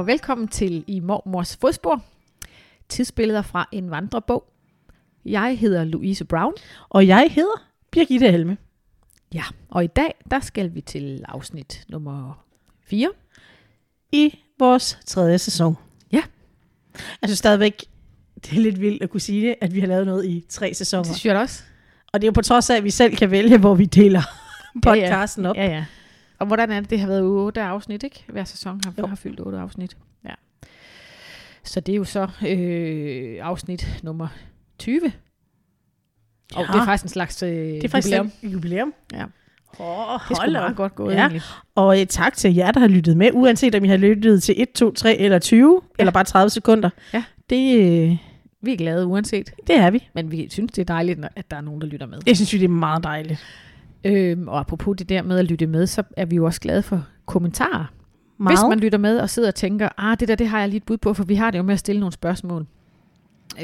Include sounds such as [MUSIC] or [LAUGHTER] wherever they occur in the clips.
og velkommen til I Mormors Fodspor. Tidsbilleder fra en vandrebog. Jeg hedder Louise Brown. Og jeg hedder Birgitte Helme. Ja, og i dag, der skal vi til afsnit nummer 4. I vores tredje sæson. Ja. Altså stadigvæk, det er lidt vildt at kunne sige det, at vi har lavet noget i tre sæsoner. Det synes jeg også. Og det er jo på trods af, at vi selv kan vælge, hvor vi deler Ja, ja. podcasten op. Ja, ja. Og hvordan er det? Det har været otte afsnit, ikke? Hver sæson har, Jo. har fyldt otte afsnit. Ja. Så det er jo så øh, afsnit nummer 20. Og Ja. det er faktisk en slags øh, Det er faktisk jubilæum. et jubilæum. Ja. Oh, Det skulle meget godt gået, Ja. egentlig. Og et tak til jer, der har lyttet med, uanset om I har lyttet til 1, 2, 3 eller 20, ja. eller bare 30 sekunder. Ja. Det, øh, Vi er glade uanset. det er vi. Men vi synes, det er dejligt, at der er nogen, der lytter med. Jeg synes, det er meget dejligt. Øhm, og apropos det der med at lytte med, så er vi jo også glade for kommentarer. Meget. Hvis man lytter med og sidder og tænker, ah, det der, det har jeg lige et bud på, for vi har det jo med at stille nogle spørgsmål.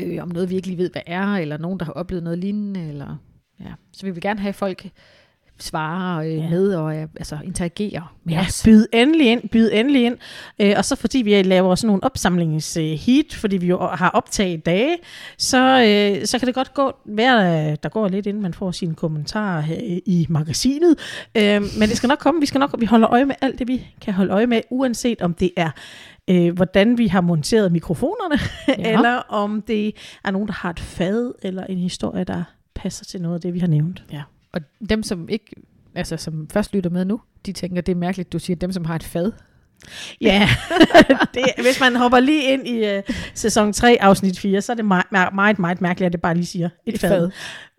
Øh, om noget, vi ikke lige ved, hvad er, eller nogen, der har oplevet noget lignende. Eller, ja. Så vi vil gerne have folk svarer øh, Ja. med og øh, altså, interagerer med Ja, os. byd endelig ind, byd endelig ind. Øh, og så fordi vi laver sådan nogle opsamlingsheat, fordi vi jo har optaget dage, så, øh, så kan det godt gå, være, øh, der går lidt inden man får sine kommentarer her i magasinet. Øh, men det skal nok komme, vi skal nok vi holder øje med alt det, vi kan holde øje med, uanset om det er øh, hvordan vi har monteret mikrofonerne. [LAUGHS] Ja. eller om det er nogen, der har et fad, eller en historie, der passer til noget af det, vi har nævnt. Ja. Og dem, som ikke altså, som først lytter med nu, de tænker, det er mærkeligt, du siger dem, som har et fad. Ja, [LAUGHS] det, hvis man hopper lige ind i uh, sæson 3, afsnit 4, så er det meget, meget, meget, mærkeligt, at det bare lige siger et, et fad. fad.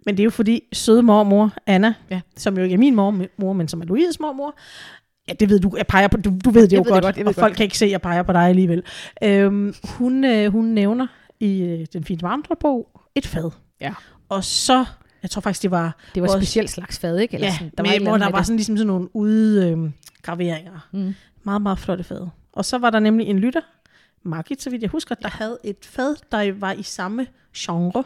Men det er jo fordi søde mormor, Anna, Ja. som jo ikke er min mor, mor, men som er Louises mormor, ja, det ved du, jeg peger på, du, du ved det Jeg jo ved det godt, godt, jeg og folk godt. kan ikke se, at jeg peger på dig alligevel. Øhm, hun, øh, hun nævner i øh, den fine varmdrøbog et fad. Ja. Og så, jeg tror faktisk, det var, Det var et specielt slags fad, ikke? Eller ja, sådan, der var med, eller hvor der var det. sådan ligesom sådan nogle udgraveringer. Mm. Meget, meget flotte fad. Og så var der nemlig en lytter, Margit, så vidt jeg husker, der havde et fad, der var i samme genre.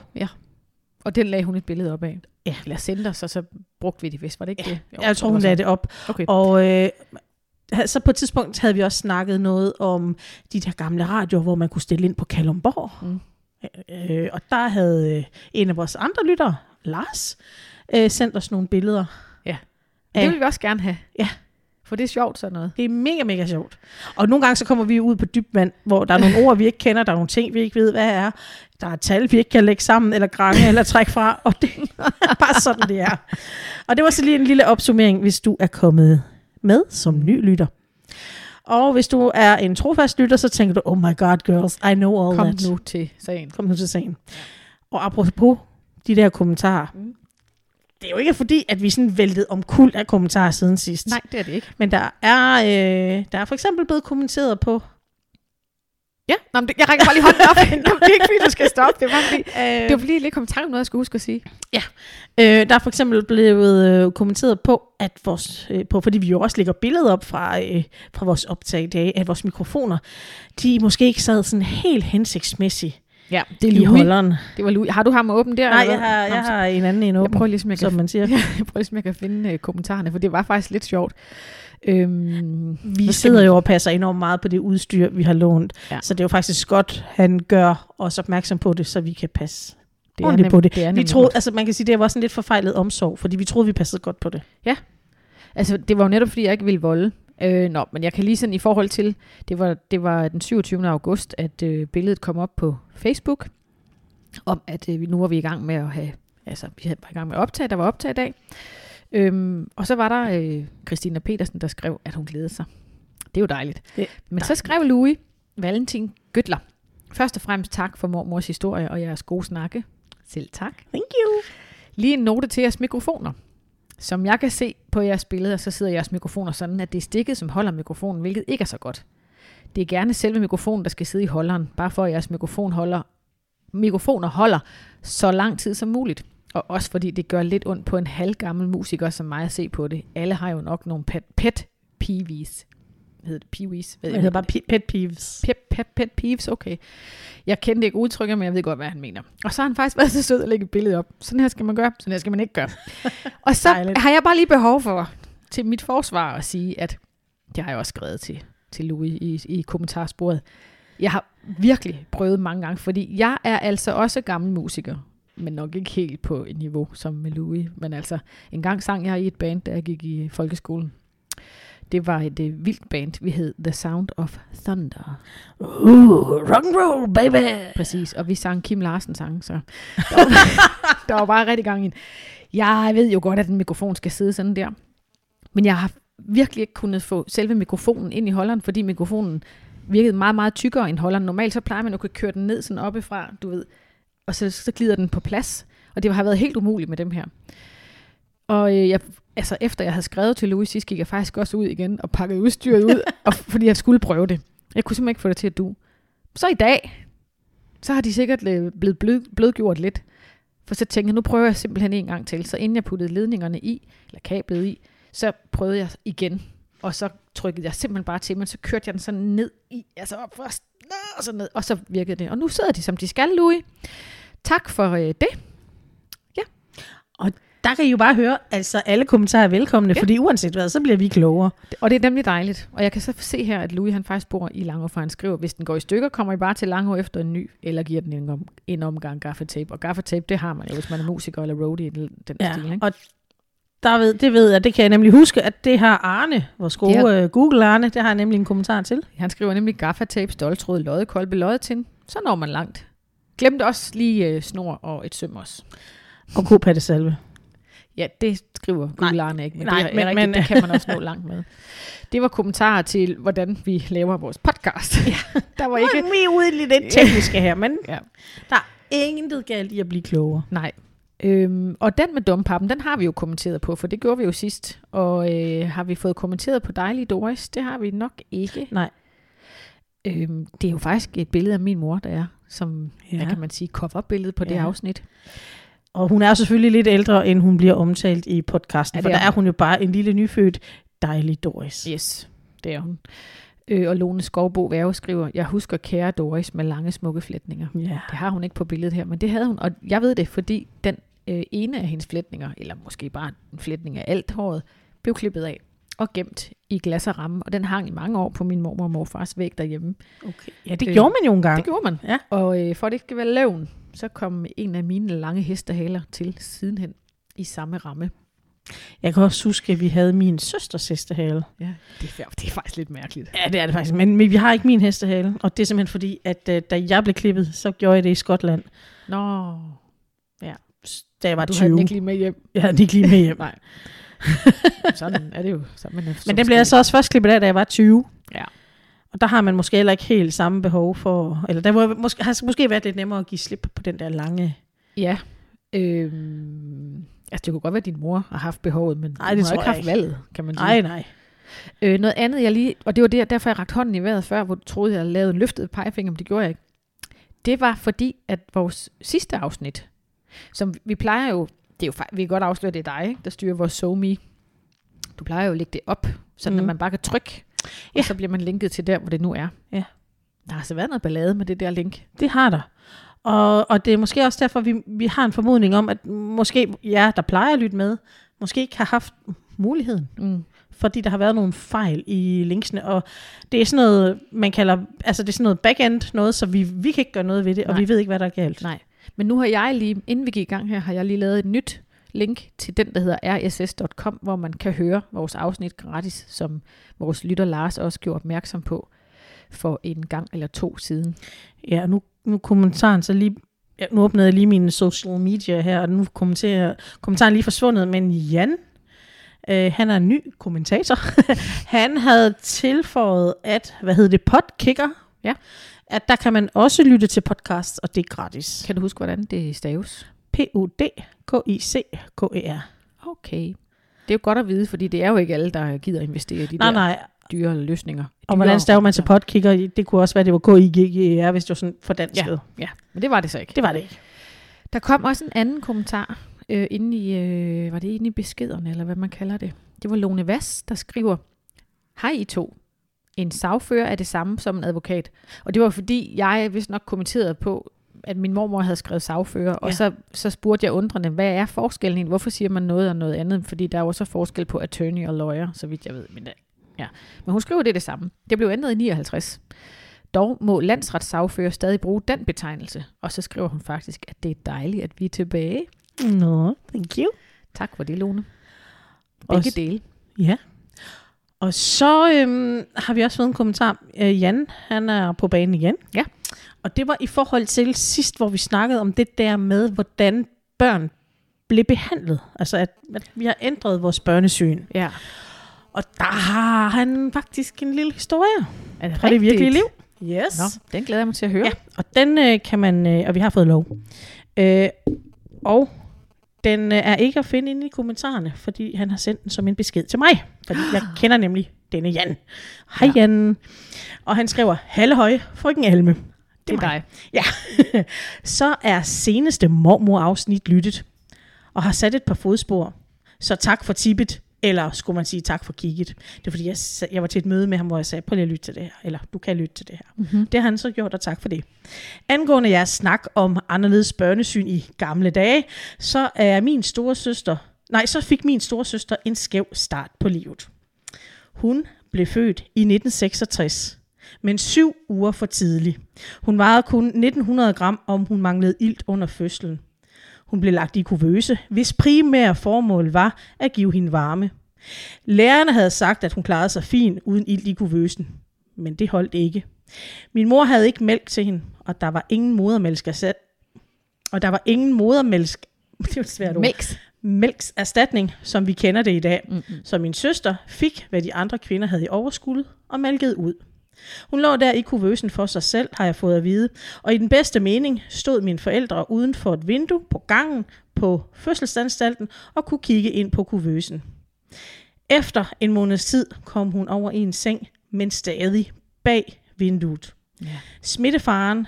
Og den lagde hun et billede op af. Ja. Eller sendte os, og så brugte vi det vist. Var det ikke det? Jo, jeg tror, hun var lagde det op. Okay. Og øh, så på et tidspunkt havde vi også snakket noget om de der gamle radioer, hvor man kunne stille ind på Kalumborg. Mm. Øh, og der havde øh, en af vores andre lyttere, Lars, øh, sendt os nogle billeder. Det vil vi også gerne have. Ja. For det er sjovt sådan noget. Det er mega, mega sjovt. Og nogle gange så kommer vi ud på dybt vand, hvor der er nogle ord, vi ikke kender, der er nogle ting, vi ikke ved, hvad er. Der er tal, vi ikke kan lægge sammen, eller grange, eller trække fra, og det er bare sådan, det er. Og det var så lige en lille opsummering, hvis du er kommet med som ny lytter. Og hvis du er en trofast lytter, så tænker du, oh my god, girls, I know all Kom that. nu til sagen. Kom nu til sagen. Og apropos de der kommentarer. Mm. Det er jo ikke fordi, at vi sådan væltede om kul af kommentarer siden sidst. Nej, det er det ikke. Men der er, øh, der er for eksempel blevet kommenteret på... Ja, Nå, men det, jeg rækker bare lige hånden op. [LAUGHS] Nå, det er ikke fordi, du skal stoppe. Det var fordi, Øh, det var lige kom i tanke om noget, jeg skulle huske at sige. øh, der er for eksempel blevet øh, kommenteret på, at vores, øh, på, fordi vi jo også lægger billeder op fra, øh, fra vores optag i dag, at vores mikrofoner, de måske ikke sad sådan helt hensigtsmæssigt Ja, det i Louis. holderen. Det var Louis. Har du ham åben der? Nej, jeg har, jeg har en anden en jeg åben, prøver ligesom, jeg kan, som man siger. [LAUGHS] jeg prøver ligesom, jeg kan finde uh, kommentarerne, for det var faktisk lidt sjovt. Øhm, Vi nu sidder jo og passer enormt meget på det udstyr, vi har lånt. Ja. Så det er jo faktisk godt, han gør os opmærksom på det, så vi kan passe det ordentligt nem- på det. det er Vi troede, godt. altså man kan sige, det var sådan lidt forfejlet omsorg, fordi vi troede, vi passede godt på det. Altså, det var jo netop, fordi jeg ikke ville volde. Øh, nå, men jeg kan lige sådan i forhold til, det var, det var den 27. august, at øh, billedet kom op på Facebook, om at øh, nu var vi i gang med at have, altså vi var i gang med at optage, der var optag i dag. Øhm, og så var der øh, Christina Petersen, der skrev, at hun glædede sig. Det er jo dejligt. Det Men så skrev Louis Valentin Gøtler. Først og fremmest tak for mormors historie og jeres gode snakke. Selv tak. Thank you. Lige en note til jeres mikrofoner. Som jeg kan se på jeres billeder, så sidder jeres mikrofoner sådan, at det er stikket, som holder mikrofonen, hvilket ikke er så godt. Det er gerne selve mikrofonen, der skal sidde i holderen, bare for at jeres mikrofon holder, mikrofoner holder så lang tid som muligt. Og også fordi det gør lidt ondt på en halvgammel musiker som mig at se på det. Alle har jo nok nogle pet, pet peeves. Hedder det? Peewees? Ved jeg hedder bare pe- pet peeves. Pet, pet, pet peeves, okay. Jeg kendte ikke udtrykket, men jeg ved godt, hvad han mener. Og så har han faktisk været så sød at lægge et billede op. Sådan her skal man gøre, sådan her skal man ikke gøre. [LAUGHS] Og så Dejligt. har jeg bare lige behov for til mit forsvar at sige, at det har jeg også skrevet til til Louis i, i kommentarsporet. Jeg har virkelig prøvet mange gange, fordi jeg er altså også gammel musiker, men nok ikke helt på et niveau som med Louis. Men altså, en gang sang jeg i et band, da jeg gik i folkeskolen. Det var et uh, vildt band. Vi hed The Sound of Thunder. Uh, rock and roll, baby! Præcis, og vi sang Kim Larsen sang, så der var, [LAUGHS] der var bare rigtig gang i den. Jeg ved jo godt, at en mikrofon skal sidde sådan der. Men jeg har virkelig ikke kunnet få selve mikrofonen ind i holderen, fordi mikrofonen virkede meget, meget tykkere end holderen. Normalt så plejer man at kunne køre den ned sådan oppefra, du ved, og så, så glider den på plads. Og det har været helt umuligt med dem her. Og øh, jeg, altså, efter jeg havde skrevet til Louis sidst, gik jeg faktisk også ud igen og pakkede udstyret ud, [LAUGHS] og, fordi jeg skulle prøve det. Jeg kunne simpelthen ikke få det til at du. Så i dag, så har de sikkert øh, blevet blød, blødgjort lidt. For så tænkte jeg, nu prøver jeg simpelthen en gang til. Så inden jeg puttede ledningerne i, eller kablet i, så prøvede jeg igen. Og så trykkede jeg simpelthen bare til, men så kørte jeg den sådan ned i, altså op først, og så ned, og så virkede det. Og nu sidder de, som de skal, Louis. Tak for øh, det. Der kan I jo bare høre, altså alle kommentarer er velkomne, Ja. fordi uanset hvad, så bliver vi klogere. Og det er nemlig dejligt. Og jeg kan så se her, at Louis han faktisk bor i Langå, for han skriver, hvis den går i stykker, kommer I bare til Langå efter en ny, eller giver den en, om, en omgang gaffatape. Og gaffatape, det har man jo, hvis man er musiker eller roadie i den, den Ja, stil. Ikke? og der ved, det ved jeg, det kan jeg nemlig huske, at det har Arne, vores gode Det ja. Google Arne, det har jeg nemlig en kommentar til. Han skriver nemlig gaffatape, stoltråd, lodde, kolbe, loddetin. Så når man langt. Glemte også lige øh, snor og et søm også. Og kopatte salve. Ja, det skriver Google Arne ikke, men nej, det, er men- rigtigt, men- det kan man også nå langt med. Det var kommentarer til, hvordan vi laver vores podcast. Ja, [LAUGHS] der var ikke... Vi er ude i det tekniske her, men Ja. der er intet galt i at blive klogere. Nej. Øhm, og den med dumpappen, den har vi jo kommenteret på, for det gjorde vi jo sidst. Og øh, har vi fået kommenteret på Dejlige Doris? Det har vi nok ikke. Nej. Øhm, det er jo faktisk et billede af min mor, der er, som, ja. hvad kan man sige, cover-billede på det Ja. afsnit. Og hun er selvfølgelig lidt ældre, end hun bliver omtalt i podcasten, Ja, for er der er hun. jo bare en lille nyfødt dejlig Doris. Yes, det er hun. Øh, og Lone Skovbo Værge skriver, jeg husker kære Doris med lange smukke flætninger. Ja. Det har hun ikke på billedet her, men det havde hun. Og jeg ved det, fordi den øh, ene af hendes flætninger, eller måske bare en flætning af alt håret, blev klippet af og gemt i glas og ramme. Og den hang i mange år på min mormor og morfars væg derhjemme. Okay. Ja, det Øh, gjorde man jo engang. Det gjorde man. Ja. Og øh, for at det ikke skal være løven, så kom en af mine lange hestehaler til sidenhen i samme ramme. Jeg kan også huske, at vi havde min søsters hestehale. Ja, det er, det er faktisk lidt mærkeligt. Ja, det er det faktisk. Men, men vi har ikke min hestehale. Og det er simpelthen fordi, at uh, da jeg blev klippet, så gjorde jeg det i Skotland, Nå, da jeg var du havde 20. den ikke lige med hjem. Jeg havde den ikke lige med hjem. [LAUGHS] Nej. [LAUGHS] Sådan er det jo. Så man er Men den blev jeg så også først klippet af, da jeg var 20. Ja. Og der har man måske heller ikke helt samme behov for, eller der må, måske, har måske været lidt nemmere at give slip på den der lange... Ja. Øhm, altså, det kunne godt være, at din mor har haft behovet, men Nej, hun det har tror ikke haft ikke. valget, kan man sige. Nej, nej. Øh, noget andet, jeg lige, og det var der, derfor, jeg rakte hånden i vejret før, hvor du troede, jeg lavede en løftet pegefinger, men det gjorde jeg ikke. Det var fordi, at vores sidste afsnit, som vi plejer jo, det er jo, vi kan godt afsløre, det er dig, ikke, der styrer vores SoMe. Du plejer jo at lægge det op, sådan mm. at man bare kan trykke, og Ja. så bliver man linket til der, hvor det nu er. Ja. Der har altså været noget ballade med det der link. Det har der. Og, og det er måske også derfor, vi, vi har en formodning om, at måske jer, der plejer at lytte med, måske ikke har haft muligheden. Mm. fordi der har været nogle fejl i linksene, og det er sådan noget, man kalder, altså det er sådan noget backend noget, så vi, vi kan ikke gøre noget ved det, og Nej. vi ved ikke, hvad der er galt. Nej. Men nu har jeg lige, inden vi gik i gang her, har jeg lige lavet et nyt link til den, der hedder rss.com, hvor man kan høre vores afsnit gratis, som vores lytter Lars også gjorde opmærksom på for en gang eller to siden. Ja, nu, nu kommentaren så lige, ja, nu åbnede jeg lige mine social media her, og nu kommenterer, kommentaren lige forsvundet, men Jan, øh, han er en ny kommentator, [LAUGHS] han havde tilføjet, at, hvad hedder det, podkicker, Ja. at der kan man også lytte til podcast, og det er gratis. Kan du huske, hvordan det staves? P-O-D-K-I-C-K-E-R. Okay. Det er jo godt at vide, fordi det er jo ikke alle, der gider investere i de Nej, der nej, dyre løsninger. Og Dyre hvordan staver man til podkicker? Det kunne også være, det var K-I-G-G-E-R, hvis det var sådan for dansk. Ja, ja, men det var det så ikke. Det var det ikke. Der kom også en anden kommentar øh, inde i, øh, var det inde i beskederne, eller hvad man kalder det. Det var Lone Vass, der skriver, Hej I to. En sagfører er det samme som en advokat. Og det var fordi, jeg vist nok kommenterede på, at min mormor havde skrevet sagfører, og Ja. så, så spurgte jeg undrende, hvad er forskellen egentlig? Hvorfor siger man noget og noget andet? Fordi der er jo så forskel på attorney og lawyer, så vidt jeg ved. Men det Ja. Men hun skriver det det samme. Det blev ændret i 59. Dog må landsretssagfører stadig bruge den betegnelse. Og så skriver hun faktisk, at det er dejligt, at vi er tilbage. Nå, no, thank you. Tak for det, Lone. Begge Også- dele. Ja. Og så øhm, har vi også fået en kommentar. Øh, Jan, han er på banen igen. Ja. Og det var i forhold til sidst, hvor vi snakkede om det der med, hvordan børn blev behandlet. Altså, at, at vi har ændret vores børnesyn. Ja. Og der har han faktisk en lille historie Er det fra det virkelige rigtigt? liv. Yes. Nå, den glæder jeg mig til at høre. Ja, og den øh, kan man, øh, og vi har fået lov. Øh, og den øh, er ikke at finde inde i kommentarerne, fordi han har sendt den som en besked til mig. Fordi jeg kender nemlig denne Jan. Hej Ja. Jan. Og han skriver, Hallehøj, frøken Alme. Det er dig. Ja. [LAUGHS] så er seneste mormor-afsnit lyttet, og har sat et par fodspor. Så tak for tippet, eller skulle man sige tak for kigget. Det er fordi, jeg, jeg var til et møde med ham, hvor jeg sagde, prøv lige at lytte til det her, eller du kan lytte til det her. Mm-hmm. Det har han så gjort, og tak for det. Angående jeres snak om anderledes børnesyn i gamle dage, så er min store søster, nej, så fik min store søster en skæv start på livet. Hun blev født i 1966, men syv uger for tidlig. Hun vejede kun 1900 gram, om hun manglede ilt under fødslen. Hun blev lagt i kuvøse, hvis primære formål var at give hende varme. Lærerne havde sagt, at hun klarede sig fint uden ilt i kuvøsen, men det holdt ikke. Min mor havde ikke mælk til hende, og der var ingen modermælksersat. Og der var ingen modermælk... [LAUGHS] Det et svært ord. Mix. Mælkserstatning, som vi kender det i dag. Mm-hmm. Så min søster fik, hvad de andre kvinder havde i overskud, og malkede ud. Hun lå der i kuvøsen for sig selv, har jeg fået at vide, og i den bedste mening stod mine forældre uden for et vindue på gangen på fødselsanstalten og kunne kigge ind på kuvøsen. Efter en måneds tid kom hun over i en seng, men stadig bag vinduet. Ja. Smittefaren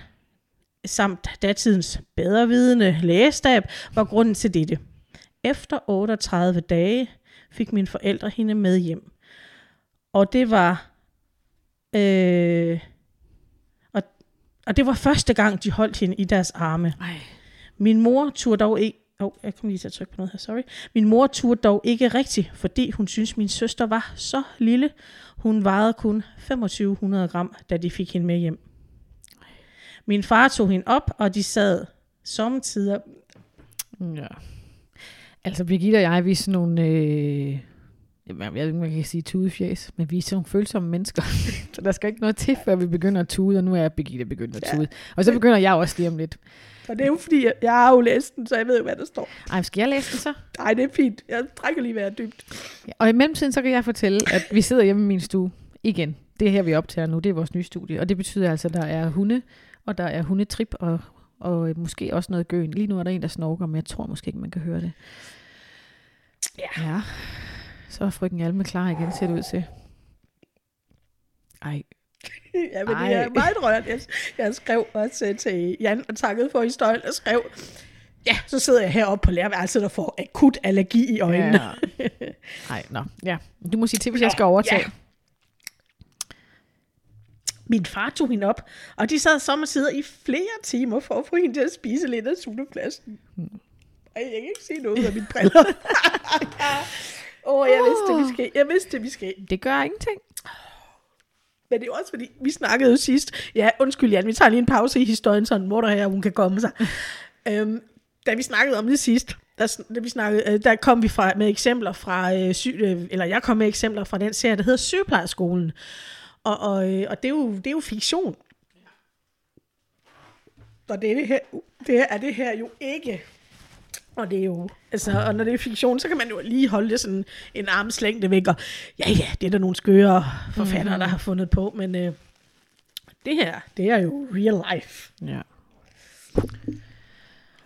samt datidens bedrevidende lægestab var grunden til dette. Efter 38 dage fik mine forældre hende med hjem. Og det var... Øh, og, og det var første gang, de holdt hende i deres arme. Ej. Min mor turde dog ikke... Oh, jeg kom lige til at trykke på noget her, sorry. Min mor turde dog ikke rigtigt, fordi hun synes min søster var så lille. Hun vejede kun 2500 gram, da de fik hende med hjem. Min far tog hende op, og de sad samtidig... Ja. Altså, Birgitte og jeg, vi er sådan nogle... Øh, jeg ved ikke, man kan sige tudefjæs, men vi er sådan nogle følsomme mennesker. [LAUGHS] så der skal ikke noget til, før vi begynder at tude, og nu er Birgitte begyndt at Ja. tude. Og så begynder jeg også lige om lidt. Og det er jo fordi, jeg, jeg har jo læst den, så jeg ved jo, hvad der står. Ej, skal jeg læse den så? Nej, det er fint. Jeg trækker lige vejret dybt. Ja, Og i mellemtiden, så kan jeg fortælle, at vi sidder hjemme i min stue igen. Det er her, vi optager nu. Det er vores nye studie. Og det betyder altså, at der er hunde, og der er hundetrip, og, og måske også noget gøen. Lige nu er der en, der snorker, men jeg tror måske ikke, man kan høre det. Ja. Ja. Så er frøken Alme klar igen, ser det ud til. Ej, [LAUGHS] ja, men Ej. det er meget rørt. Jeg, jeg skrev også til Jan og takkede for historien, og skrev, ja, så sidder jeg heroppe på lærerværelset og får akut allergi i øjnene. Ja. Ej, nå. Ja. Du må sige til, hvis jeg skal overtage. Ja. Min far tog hende op, og de sad sommetider i flere timer for at få hende til at spise lidt af sulteflasken. Og jeg kan ikke se noget af mine briller. [LAUGHS] Åh, oh, jeg vidste, det vi skal. Jeg vidste, det vi skal. Det gør ingenting. Men det er også fordi, vi snakkede jo sidst. Ja, undskyld Jan, vi tager lige en pause i historien, så mor der her, hun kan komme sig. [LAUGHS] øhm, da vi snakkede om det sidst, der, da vi snakkede, øh, der kom vi fra, med eksempler fra, øh, sy, øh, eller jeg kom med eksempler fra den serie, der hedder Sygeplejerskolen. Og, og, øh, og det, er jo, det er jo fiktion. Og det er det her, det er det her jo ikke. Og det er jo, altså, og når det er fiktion, så kan man jo lige holde det sådan en armslængde væk, og ja, ja, det er der nogle skøre forfattere, mm-hmm. der har fundet på, men øh, det her, det er jo real life. Ja.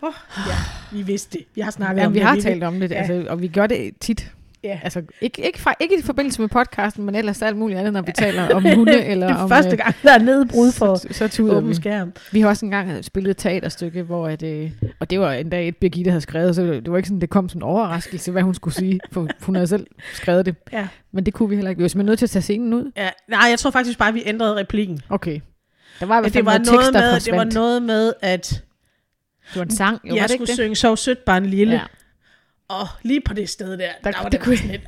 Oh, ja, vi vidste det. Vi har snakket Jamen, om vi det. har talt om det, Ja. altså, og vi gør det tit. Ja. Altså, ikke, ikke, fra, ikke i forbindelse med podcasten, men ellers alt muligt andet, når vi taler om hunde, [LAUGHS] eller det er om... første øh, gang, der er nedbrud for så, så åben vi. skærm. Vi har også engang spillet et teaterstykke, hvor at, øh, og det var endda et, Birgitte havde skrevet, så det var ikke sådan, det kom som en overraskelse, hvad hun skulle sige, for hun havde selv skrevet det. Ja. Men det kunne vi heller ikke. Vi var simpelthen nødt til at tage scenen ud. ja. Nej, jeg tror faktisk bare, vi ændrede replikken. Okay. Der var i hvert fald det var noget tekst, der med, det forsvandt. var noget med, at det var en sang, jo, var jeg det skulle ikke det? synge Sov sødt barn lille. Ja. Og lige på det sted der, der, der var det det, kunne- sådan lidt,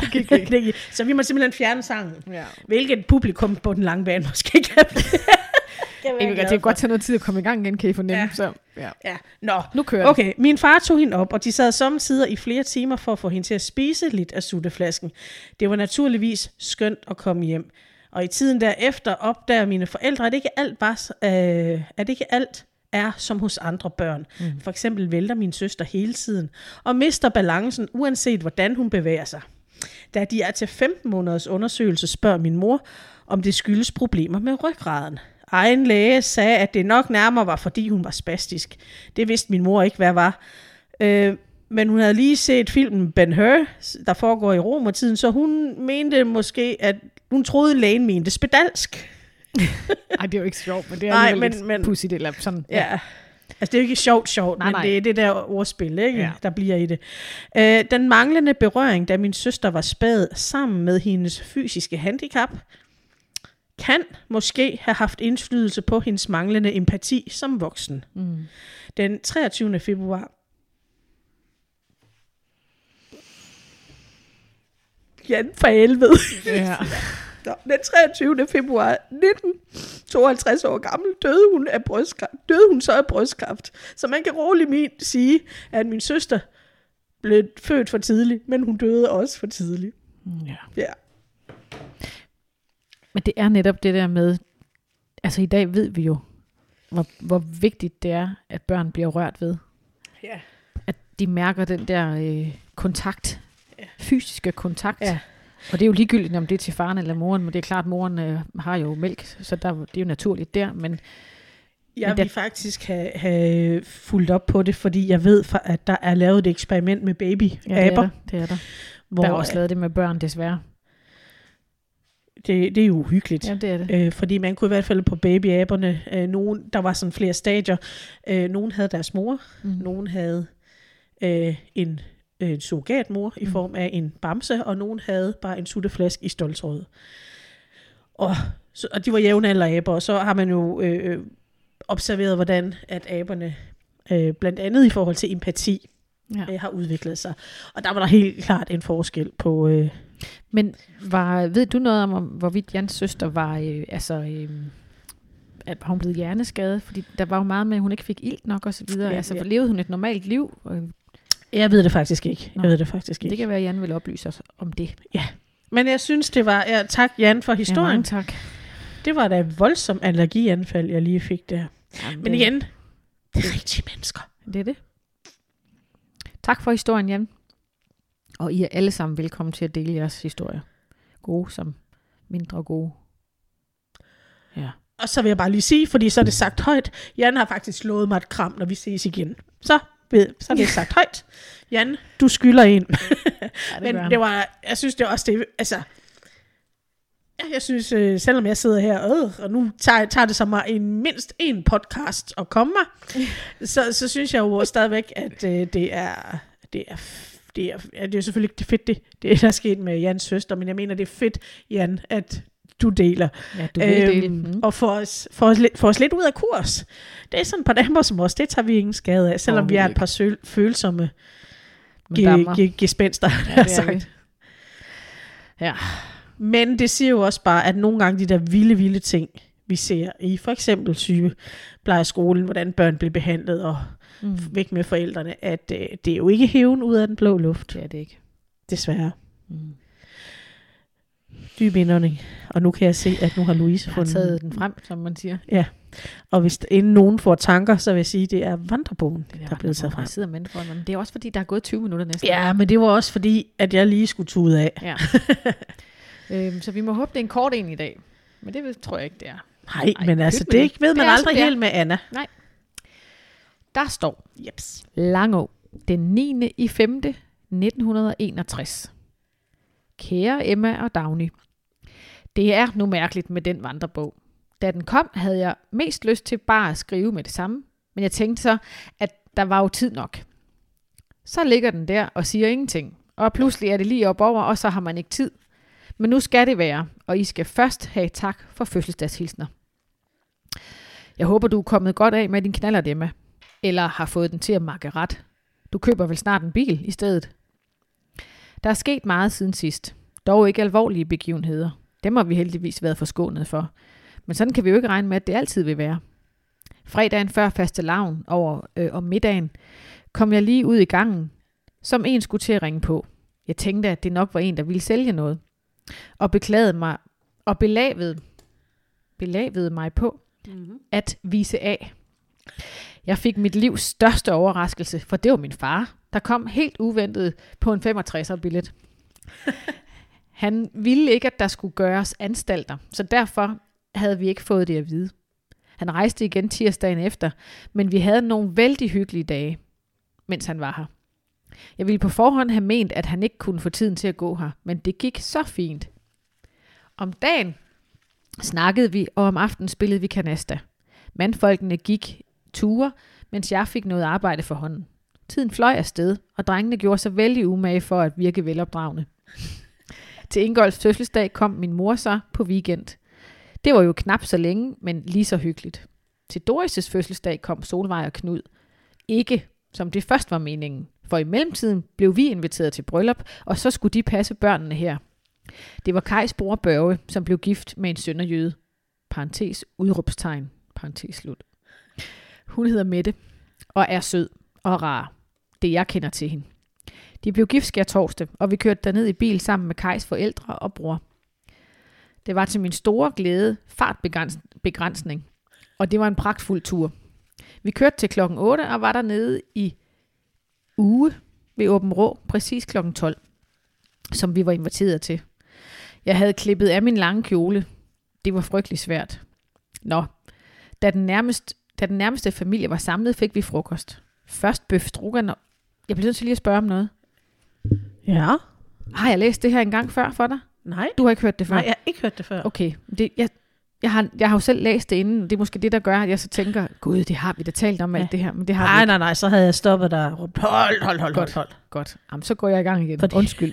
[LAUGHS] det gik ikke. [LAUGHS] Så vi må simpelthen fjerne sangen. Ja. Hvilket publikum på den lange bane måske kan, kan Jeg glad det kan godt tage noget tid at komme i gang igen, kan I fornemme. Ja. Så, ja. Ja, nå. Nu kører det. Okay, min far tog hende op, og de sad samtidig i flere timer for at få hende til at spise lidt af sutteflasken. Det var naturligvis skønt at komme hjem. Og i tiden derefter opdager mine forældre, at ikke alt, bare, s- øh, at ikke alt er som hos andre børn. Mm. For eksempel vælter min søster hele tiden, og mister balancen, uanset hvordan hun bevæger sig. Da de er til 15 måneders undersøgelse, spørger min mor, om det skyldes problemer med ryggraden. Egen læge sagde, at det nok nærmere var, fordi hun var spastisk. Det vidste min mor ikke, hvad var. Øh, men hun havde lige set filmen Ben Hur, der foregår i romertiden, så hun mente måske, at hun troede, lægen mente spedalsk. Ej, det er jo ikke sjovt, men det er Nej, men- lidt men- pudsigt, eller sådan. Ja. Altså, det er jo ikke sjovt sjovt, Nej, men nej. det er det der ordspil, ikke, Ja. ja. der bliver i det. Øh, den manglende berøring, da min søster var spæd sammen med hendes fysiske handicap, kan måske have haft indflydelse på hendes manglende empati som voksen. Mm. Den 23. februar. Jan for helvede. Ja. [LAUGHS] Nå, Den 23. februar 1952 år gammel døde hun af brystkræft. Døde hun så af brystkræft. Så man kan roligt min sige, at min søster blev født for tidligt, men hun døde også for tidligt. ja. Ja. Men det er netop det der med, altså i dag ved vi jo, hvor, hvor vigtigt det er, at børn bliver rørt ved. Ja. At de mærker den der øh, kontakt, Ja. fysiske kontakt. Ja. Og det er jo ligegyldigt, om det er til faren eller moren, men det er klart, at moren øh, har jo mælk, så der, det er jo naturligt der. Men Jeg Men vil faktisk have, have fulgt op på det, fordi jeg ved, at der er lavet et eksperiment med baby ja, det, er der, det er der. hvor Der er også lavet det med børn, desværre. det, det er jo uhyggeligt. Ja, det er det. Øh, fordi man kunne i hvert fald på babyaberne, øh, nogen, der var sådan flere stadier. Øh, nogen havde deres mor, Mm. nogen havde øh, en, en surrogatmor i Mm. form af en bamse, og nogen havde bare en sutteflaske i stoltråd. Og, så, og de var jævnaldrende aber, og så har man jo øh, øh, observeret, hvordan at aberne, øh, blandt andet i forhold til empati, Ja. øh, har udviklet sig. Og der var der helt klart en forskel på... Øh, Men var, ved du noget om, om hvorvidt Jans søster var, øh, altså, øh, at var hun blevet hjerneskadet? Fordi der var jo meget med, at hun ikke fik ilt nok og så videre. Ja, altså, ja. levede hun et normalt liv? Øh, jeg ved det faktisk ikke. Nå. Jeg ved det faktisk ikke. Det kan være, at Jan vil oplyse os om det. Men jeg synes, det var... Ja, tak, Jan, for Ja, historien. mange tak. det var da et voldsomt allergianfald, jeg lige fik der. Jamen, Men det- igen, det er rigtige mennesker. Det er det. Tak for historien, Jan. Og I er alle sammen velkommen til at dele jeres historier. Gode som mindre gode. Ja. Og så vil jeg bare lige sige, fordi så er det sagt højt. Jan har faktisk lovet mig et kram, når vi ses igen. Så, ved, så er det sagt højt. Jan, du skylder en. [LAUGHS] ja Men det var, jeg synes det er også det, altså, jeg synes, øh, selvom jeg sidder her, øh, og nu tager, tager det så mig en mindst en podcast at komme mig, [LAUGHS] så, så synes jeg jo stadigvæk, at øh, det er, det er, det er, ja, det er selvfølgelig ikke det fedt, det, det der er sket med Jans søster, men jeg mener, det er fedt, Jan, at du deler. Ja, du vil dele. Mm. Og få os, få, os få os lidt ud af kurs. Det er sådan et par damer som os, det tager vi ingen skade af, selvom vi er et par søl, følsomme Madammer. ge- ge- gespenster, Ja, ja, det er sagt. vi. Ja. Men det siger jo også bare, at nogle gange de der vilde, vilde ting, vi ser i for eksempel sygeplejerskolen, hvordan børn bliver behandlet og Mm. væk med forældrene, at øh, det er jo ikke hæven ud af den blå luft, Det er det ikke. desværre. Mm. Dyb indånding. Og nu kan jeg se, at nu har Louise Jeg har fundet taget den frem, som man siger. Og hvis der- inden nogen får tanker, så vil jeg sige, at det er vandrebogen, Det der er blevet taget frem. Sidder mig, men det er også fordi, der er gået 20 minutter næsten. Ja, men det var også fordi, at jeg lige skulle tude af. ja. [LAUGHS] øhm, så vi må håbe, det er en kort en i dag. Men det tror jeg ikke, det er. Nej, Ej, men altså, det det. ved man aldrig det er. helt med Anna. Der står Jeps. Langå, den 9. i 5. 1961. Kære Emma og Dagny. Det er nu mærkeligt med den vandrebog. Da den kom, havde jeg mest lyst til bare at skrive med det samme, men jeg tænkte så, at der var jo tid nok. Så ligger den der og siger ingenting, og pludselig er det lige op over, og så har man ikke tid. Men nu skal det være, og I skal først have tak for fødselsdagshilsner. Jeg håber, du er kommet godt af med din knaller, Emma, eller har fået den til at makke ret. Du køber vel snart en bil i stedet? Der er sket meget siden sidst. Dog ikke alvorlige begivenheder. Dem har vi heldigvis været forskånet for. Men sådan kan vi jo ikke regne med, at det altid vil være. Fredagen før faste lavn over øh, om middagen, kom jeg lige ud i gangen, som en skulle til at ringe på. Jeg tænkte, at det nok var en, der ville sælge noget. Og beklagede mig, og belavede, belavede mig på Mm-hmm. at vise af. Jeg fik mit livs største overraskelse, for det var min far, der kom helt uventet på en 65'er billet. [LAUGHS] Han ville ikke, at der skulle gøres anstalter, så derfor havde vi ikke fået det at vide. Han rejste igen tirsdagen efter, men vi havde nogle vældig hyggelige dage, mens han var her. Jeg ville på forhånd have ment, at han ikke kunne få tiden til at gå her, men det gik så fint. Om dagen snakkede vi, og om aftenen spillede vi kanasta. Mandfolkene gik ture, mens jeg fik noget arbejde for hånden. Tiden fløj afsted, og drengene gjorde sig vældig umage for at virke velopdragende. Til Ingolds fødselsdag kom min mor så på weekend. Det var jo knap så længe, men lige så hyggeligt. Til Doris' fødselsdag kom Solvej og Knud. Ikke som det først var meningen, for i mellemtiden blev vi inviteret til bryllup, og så skulle de passe børnene her. Det var Kajs bror Børge, som blev gift med en sønderjøde. Parentes, udråbstegn, parentes slut. Hun hedder Mette, og er sød og rar. Det jeg kender til hende. De blev gift skær torsdag, og vi kørte derned i bil sammen med Kajs forældre og bror. Det var til min store glæde fartbegrænsning, og det var en pragtfuld tur. Vi kørte til klokken 8 og var dernede i uge ved Åben Rå, præcis klokken 12, som vi var inviteret til. Jeg havde klippet af min lange kjole. Det var frygtelig svært. Nå, da den, nærmest, da den nærmeste familie var samlet, fik vi frokost. Først bøf stroganoff. Jeg bliver nødt til lige at spørge om noget. Ja. Har jeg læst det her en gang før for dig? Nej. Du har ikke hørt det før? Nej, jeg har ikke hørt det før. Okay, det, jeg, jeg, har, jeg har jo selv læst det inden. Det er måske det, der gør, at jeg så tænker, gud, det har vi da talt om Ja. alt det her. Men det har Nej, nej, nej, så havde jeg stoppet dig hold, hold, hold, hold, hold. Godt. Jamen, så går jeg i gang igen. Fordi- Undskyld.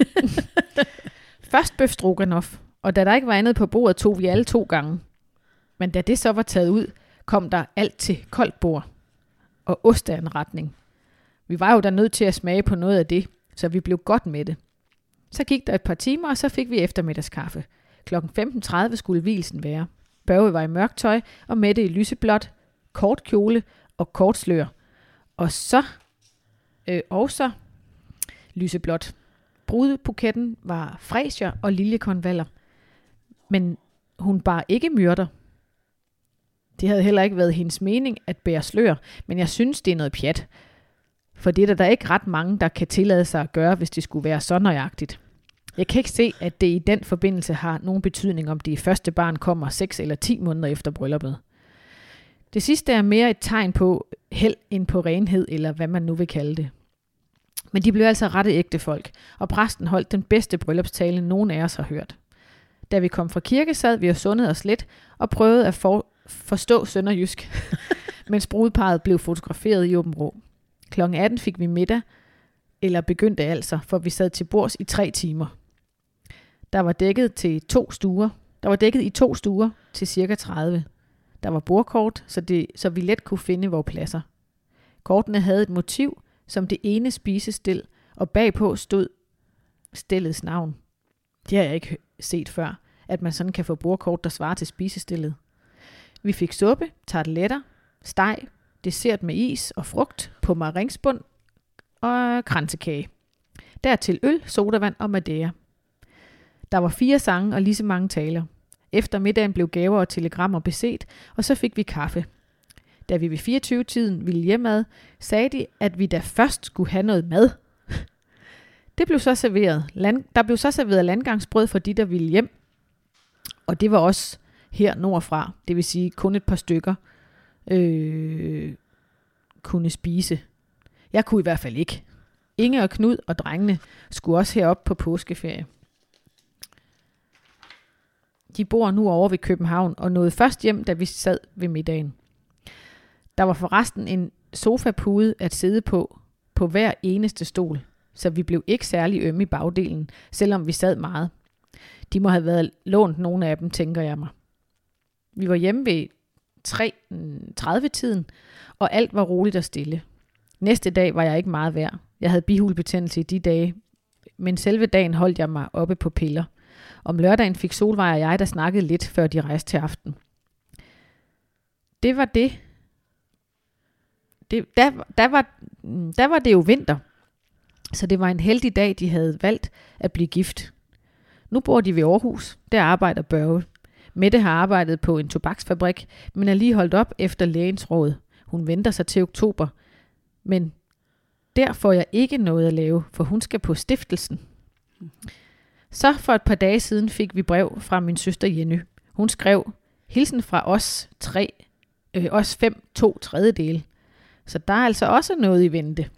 [LAUGHS] Først bøf stroganoff, og da der ikke var andet på bordet, tog vi alle to gange. Men da det så var taget ud, kom der alt til koldt bord og osteanretning. Vi var jo da nødt til at smage på noget af det, så vi blev godt med det. Så gik der et par timer, og så fik vi eftermiddagskaffe. Klokken 15.30 skulle hvilsen være. Børge var i mørkt tøj, og Mette i lyseblåt, kort kjole og kort slør. Og så, øh, og så lyseblåt. Brudebuketten var fræsier og liljekonvaller. Men hun bar ikke myrder. Det havde heller ikke været hendes mening at bære slør, men jeg synes, det er noget pjat. For det er der, der ikke ret mange, der kan tillade sig at gøre, hvis det skulle være så nøjagtigt. Jeg kan ikke se, at det i den forbindelse har nogen betydning, om det første barn kommer 6 eller 10 måneder efter brylluppet. Det sidste er mere et tegn på held end på renhed, eller hvad man nu vil kalde det. Men de blev altså rette ægte folk, og præsten holdt den bedste bryllupstale, nogen af os har hørt. Da vi kom fra kirke, sad vi og sundede os lidt og prøvede at for, forstå sønderjysk, [LAUGHS] mens brudeparret blev fotograferet i åben rå. Kl. 18 fik vi middag, eller begyndte altså, for vi sad til bords i tre timer. Der var dækket til to stuer. Der var dækket i to stuer til cirka 30. Der var bordkort, så, det, så vi let kunne finde vores pladser. Kortene havde et motiv som det ene spisestil, og bagpå stod stillets navn. Det har jeg ikke set før, at man sådan kan få bordkort, der svarer til spisestillet. Vi fik suppe, tarteletter, steg, dessert med is og frugt på maringsbund og kransekage. Dertil øl, sodavand og madeira. Der var fire sange og lige så mange taler. Efter middagen blev gaver og telegrammer beset, og så fik vi kaffe. Da vi ved 24-tiden ville hjemad, sagde de, at vi da først skulle have noget mad. [LAUGHS] Det blev så serveret. Land, der blev så serveret landgangsbrød for de, der ville hjem. Og det var også her nordfra, det vil sige kun et par stykker, øh, kunne spise. Jeg kunne i hvert fald ikke. Inge og Knud og drengene skulle også herop på påskeferie. De bor nu over ved København og nåede først hjem, da vi sad ved middagen. Der var forresten en sofapude at sidde på, på hver eneste stol, så vi blev ikke særlig ømme i bagdelen, selvom vi sad meget. De må have været lånt nogle af dem, tænker jeg mig. Vi var hjemme ved 3.30-tiden, og alt var roligt og stille. Næste dag var jeg ikke meget værd. Jeg havde bihulebetændelse i de dage, men selve dagen holdt jeg mig oppe på piller. Om lørdagen fik Solvej og jeg, der snakkede lidt, før de rejste til aften. Det var det. det der, der, var, mm, der var det jo vinter, så det var en heldig dag, de havde valgt at blive gift. Nu bor de ved Aarhus. Der arbejder Børge. Mette har arbejdet på en tobaksfabrik, men er lige holdt op efter lægens råd. Hun venter sig til oktober. Men der får jeg ikke noget at lave, for hun skal på stiftelsen. Så for et par dage siden fik vi brev fra min søster Jenny. Hun skrev, hilsen fra os tre, øh, os fem, to tredjedele. Så der er altså også noget i vente.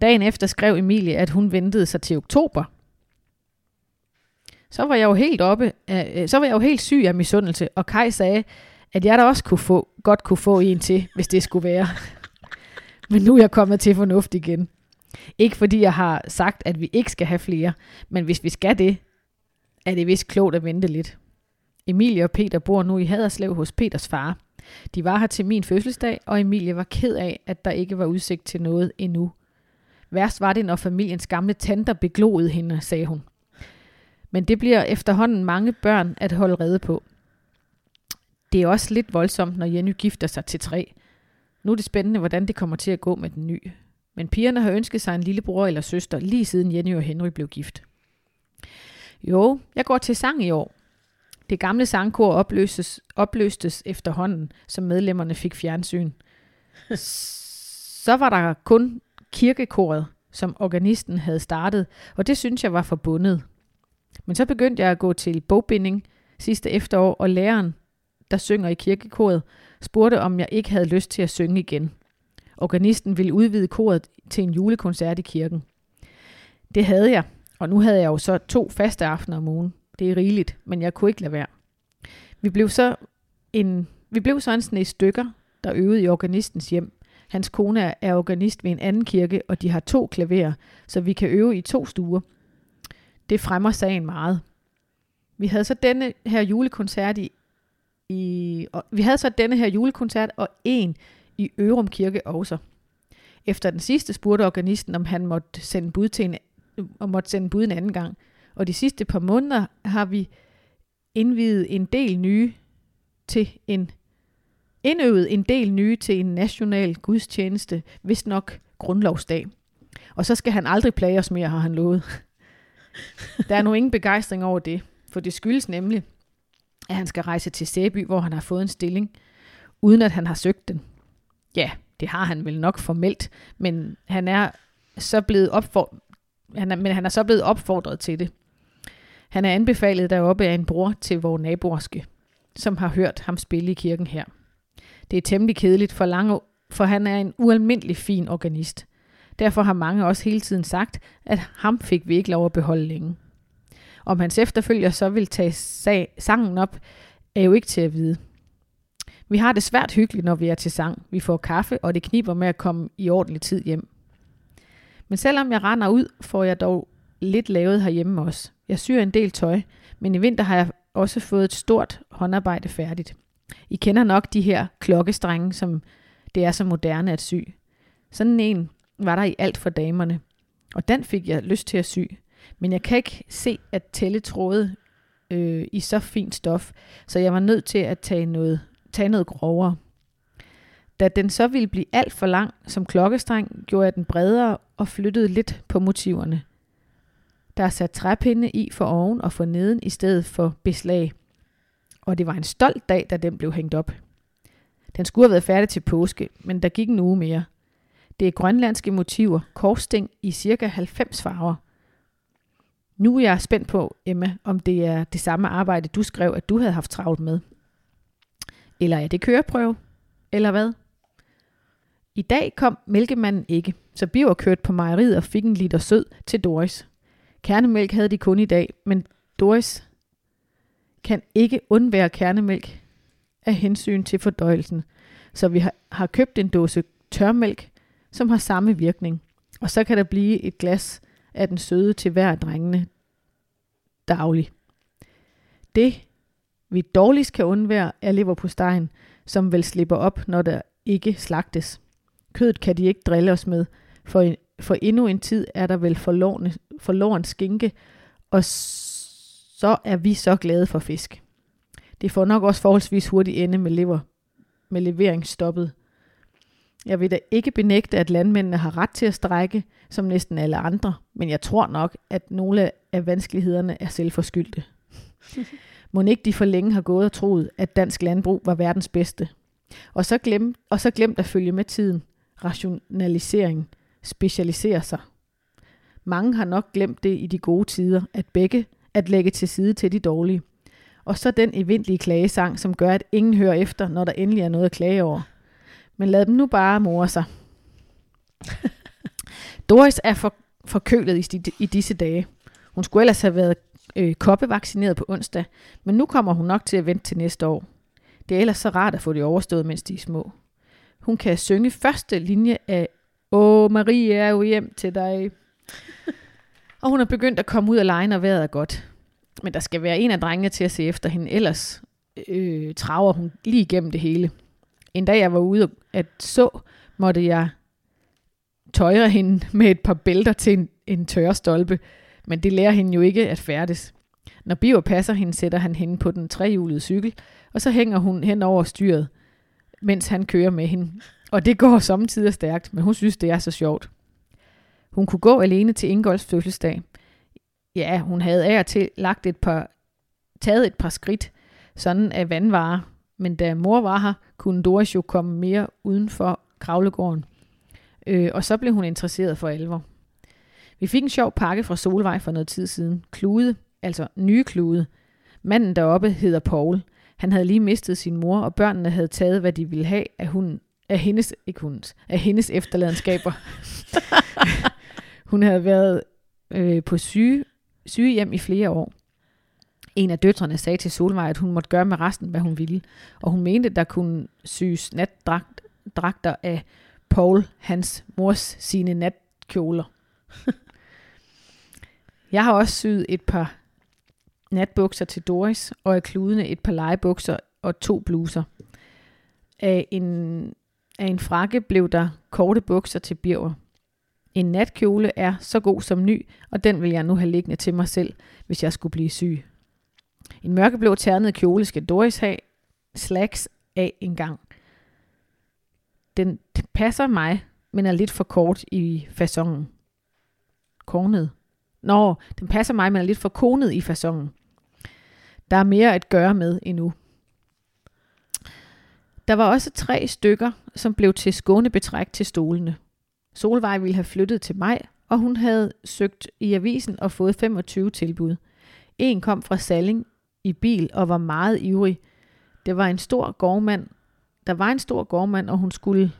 Dagen efter skrev Emilie, at hun ventede sig til oktober. Så var jeg jo helt oppe, øh, så var jeg jo helt syg af misundelse, og Kai sagde, at jeg da også kunne få, godt kunne få en til, hvis det skulle være. [LAUGHS] Men nu er jeg kommet til fornuft igen. Ikke fordi jeg har sagt, at vi ikke skal have flere, men hvis vi skal det, er det vist klogt at vente lidt. Emilie og Peter bor nu i Haderslev hos Peters far. De var her til min fødselsdag, og Emilie var ked af, at der ikke var udsigt til noget endnu. Værst var det, når familiens gamle tanter beglodede hende, sagde hun. Men det bliver efterhånden mange børn at holde rede på. Det er også lidt voldsomt, når Jenny gifter sig til tre. Nu er det spændende, hvordan det kommer til at gå med den nye. Men pigerne har ønsket sig en lillebror eller søster, lige siden Jenny og Henry blev gift. Jo, jeg går til sang i år. Det gamle sangkor opløstes, opløstes efterhånden, som medlemmerne fik fjernsyn. Så var der kun kirkekoret, som organisten havde startet, og det synes jeg var forbundet. Men så begyndte jeg at gå til bogbinding sidste efterår, og læreren, der synger i kirkekoret, spurgte, om jeg ikke havde lyst til at synge igen. Organisten ville udvide koret til en julekoncert i kirken. Det havde jeg, og nu havde jeg jo så to faste aftener om ugen. Det er rigeligt, men jeg kunne ikke lade være. Vi blev så en, vi blev så en sne stykker, der øvede i organistens hjem. Hans kone er organist ved en anden kirke, og de har to klaverer, så vi kan øve i to stuer. Det fremmer sagen meget. Vi havde så denne her julekoncert i, i og vi havde så denne her julekoncert og en i Ørum Kirke også. Efter den sidste spurgte organisten, om han måtte sende bud til en, og måtte sende bud en anden gang. Og de sidste par måneder har vi indvidet en del nye til en indøvet en del nye til en national gudstjeneste, hvis nok grundlovsdag. Og så skal han aldrig plage os mere, har han lovet. Der er nu ingen begejstring over det, for det skyldes nemlig, at han skal rejse til Sæby, hvor han har fået en stilling, uden at han har søgt den. Ja, det har han vel nok formelt, men han er så blevet opfordret, han er, men han er så blevet opfordret til det. Han er anbefalet deroppe af en bror til vores naboerske, som har hørt ham spille i kirken her. Det er temmelig kedeligt for Lange, for han er en ualmindelig fin organist. Derfor har mange også hele tiden sagt, at ham fik vi ikke lov at beholde længe. Om hans efterfølger så vil tage sag, sangen op, er jo ikke til at vide. Vi har det svært hyggeligt, når vi er til sang. Vi får kaffe, og det kniber med at komme i ordentlig tid hjem. Men selvom jeg render ud, får jeg dog lidt lavet herhjemme også. Jeg syr en del tøj, men i vinter har jeg også fået et stort håndarbejde færdigt. I kender nok de her klokkestrenge, som det er så moderne at sy. Sådan en var der i alt for damerne, og den fik jeg lyst til at sy. Men jeg kan ikke se at tælle tråde øh, i så fint stof, så jeg var nødt til at tage noget, tage noget grovere. Da den så ville blive alt for lang som klokkestreng, gjorde jeg den bredere og flyttede lidt på motiverne. Der er sat træpinde i for oven og for neden i stedet for beslag. Og det var en stolt dag, da den blev hængt op. Den skulle have været færdig til påske, men der gik en uge mere. Det er grønlandske motiver, korsting i cirka 90 farver. Nu er jeg spændt på, Emma, om det er det samme arbejde, du skrev, at du havde haft travlt med. Eller er det køreprøve? Eller hvad? I dag kom mælkemanden ikke, så Biver kørte på mejeriet og fik en liter sød til Doris. Kernemælk havde de kun i dag, men Doris kan ikke undvære kernemælk af hensyn til fordøjelsen, så vi har, har købt en dåse tørmælk, som har samme virkning. Og så kan der blive et glas af den søde til hver drengene daglig. Det, vi dårligst kan undvære, er leverpostejen, som vel slipper op, når der ikke slagtes. Kødet kan de ikke drille os med, for, en, for endnu en tid er der vel forlorene, forloren skinke, og så er vi så glade for fisk. Det får nok også forholdsvis hurtigt ende med, lever, med leveringsstoppet. Jeg vil da ikke benægte, at landmændene har ret til at strække, som næsten alle andre, men jeg tror nok, at nogle af vanskelighederne er selvforskyldte. [LAUGHS] Må ikke de for længe har gået og troet, at dansk landbrug var verdens bedste. Og så, glem, og så glemt at følge med tiden. Rationalisering. Specialisere sig. Mange har nok glemt det i de gode tider, at begge at lægge til side til de dårlige. Og så den eventlige klagesang, som gør, at ingen hører efter, når der endelig er noget at klage over. Men lad dem nu bare more sig. [LAUGHS] Doris er for, forkølet i, i disse dage. Hun skulle ellers have været øh, koppevaccineret på onsdag, men nu kommer hun nok til at vente til næste år. Det er ellers så rart at få det overstået, mens de er små. Hun kan synge første linje af Åh, Marie er jo hjem til dig. Og hun er begyndt at komme ud af lejen, og vejret er godt. Men der skal være en af drengene til at se efter hende, ellers øh, traver hun lige igennem det hele. En dag jeg var ude at så, måtte jeg tøjre hende med et par bælter til en, en tørrestolpe, men det lærer hende jo ikke at færdes. Når Biver passer hende, sætter han hende på den trehjulede cykel, og så hænger hun hen over styret, mens han kører med hende. Og det går samtidig stærkt, men hun synes, det er så sjovt. Hun kunne gå alene til Ingolds fødselsdag. Ja, hun havde af og til lagt et par, taget et par skridt, sådan af vandvarer, men da mor var her, kunne Doris jo komme mere uden for kravlegården. Øh, og så blev hun interesseret for alvor. Vi fik en sjov pakke fra Solvej for noget tid siden. Klude, altså nye Klude. Manden deroppe hedder Paul. Han havde lige mistet sin mor, og børnene havde taget, hvad de ville have af, hun, af hendes, ikke hundens, af hendes efterladenskaber. [LAUGHS] hun havde været øh, på syge, sygehjem i flere år. En af døtrene sagde til Solvej, at hun måtte gøre med resten, hvad hun ville, og hun mente, der kunne syes natdragter af Paul, hans mors sine natkjoler. [LAUGHS] Jeg har også syet et par natbukser til Doris, og af kludene et par legebukser og to bluser. Af en, af en frakke blev der korte bukser til Birger. En natkjole er så god som ny, og den vil jeg nu have liggende til mig selv, hvis jeg skulle blive syg. En mørkeblå ternet kjole skal Doris have slags af en gang. Den, den passer mig, men er lidt for kort i fasongen. Kornet. Nå, den passer mig, men er lidt for konet i fasongen. Der er mere at gøre med endnu. Der var også tre stykker, som blev til skånebetræk til stolene. Solvej ville have flyttet til mig, og hun havde søgt i avisen og fået 25 tilbud. En kom fra Salling i bil og var meget ivrig. Det var en stor gårdmand. Der var en stor gårdmand, og hun skulle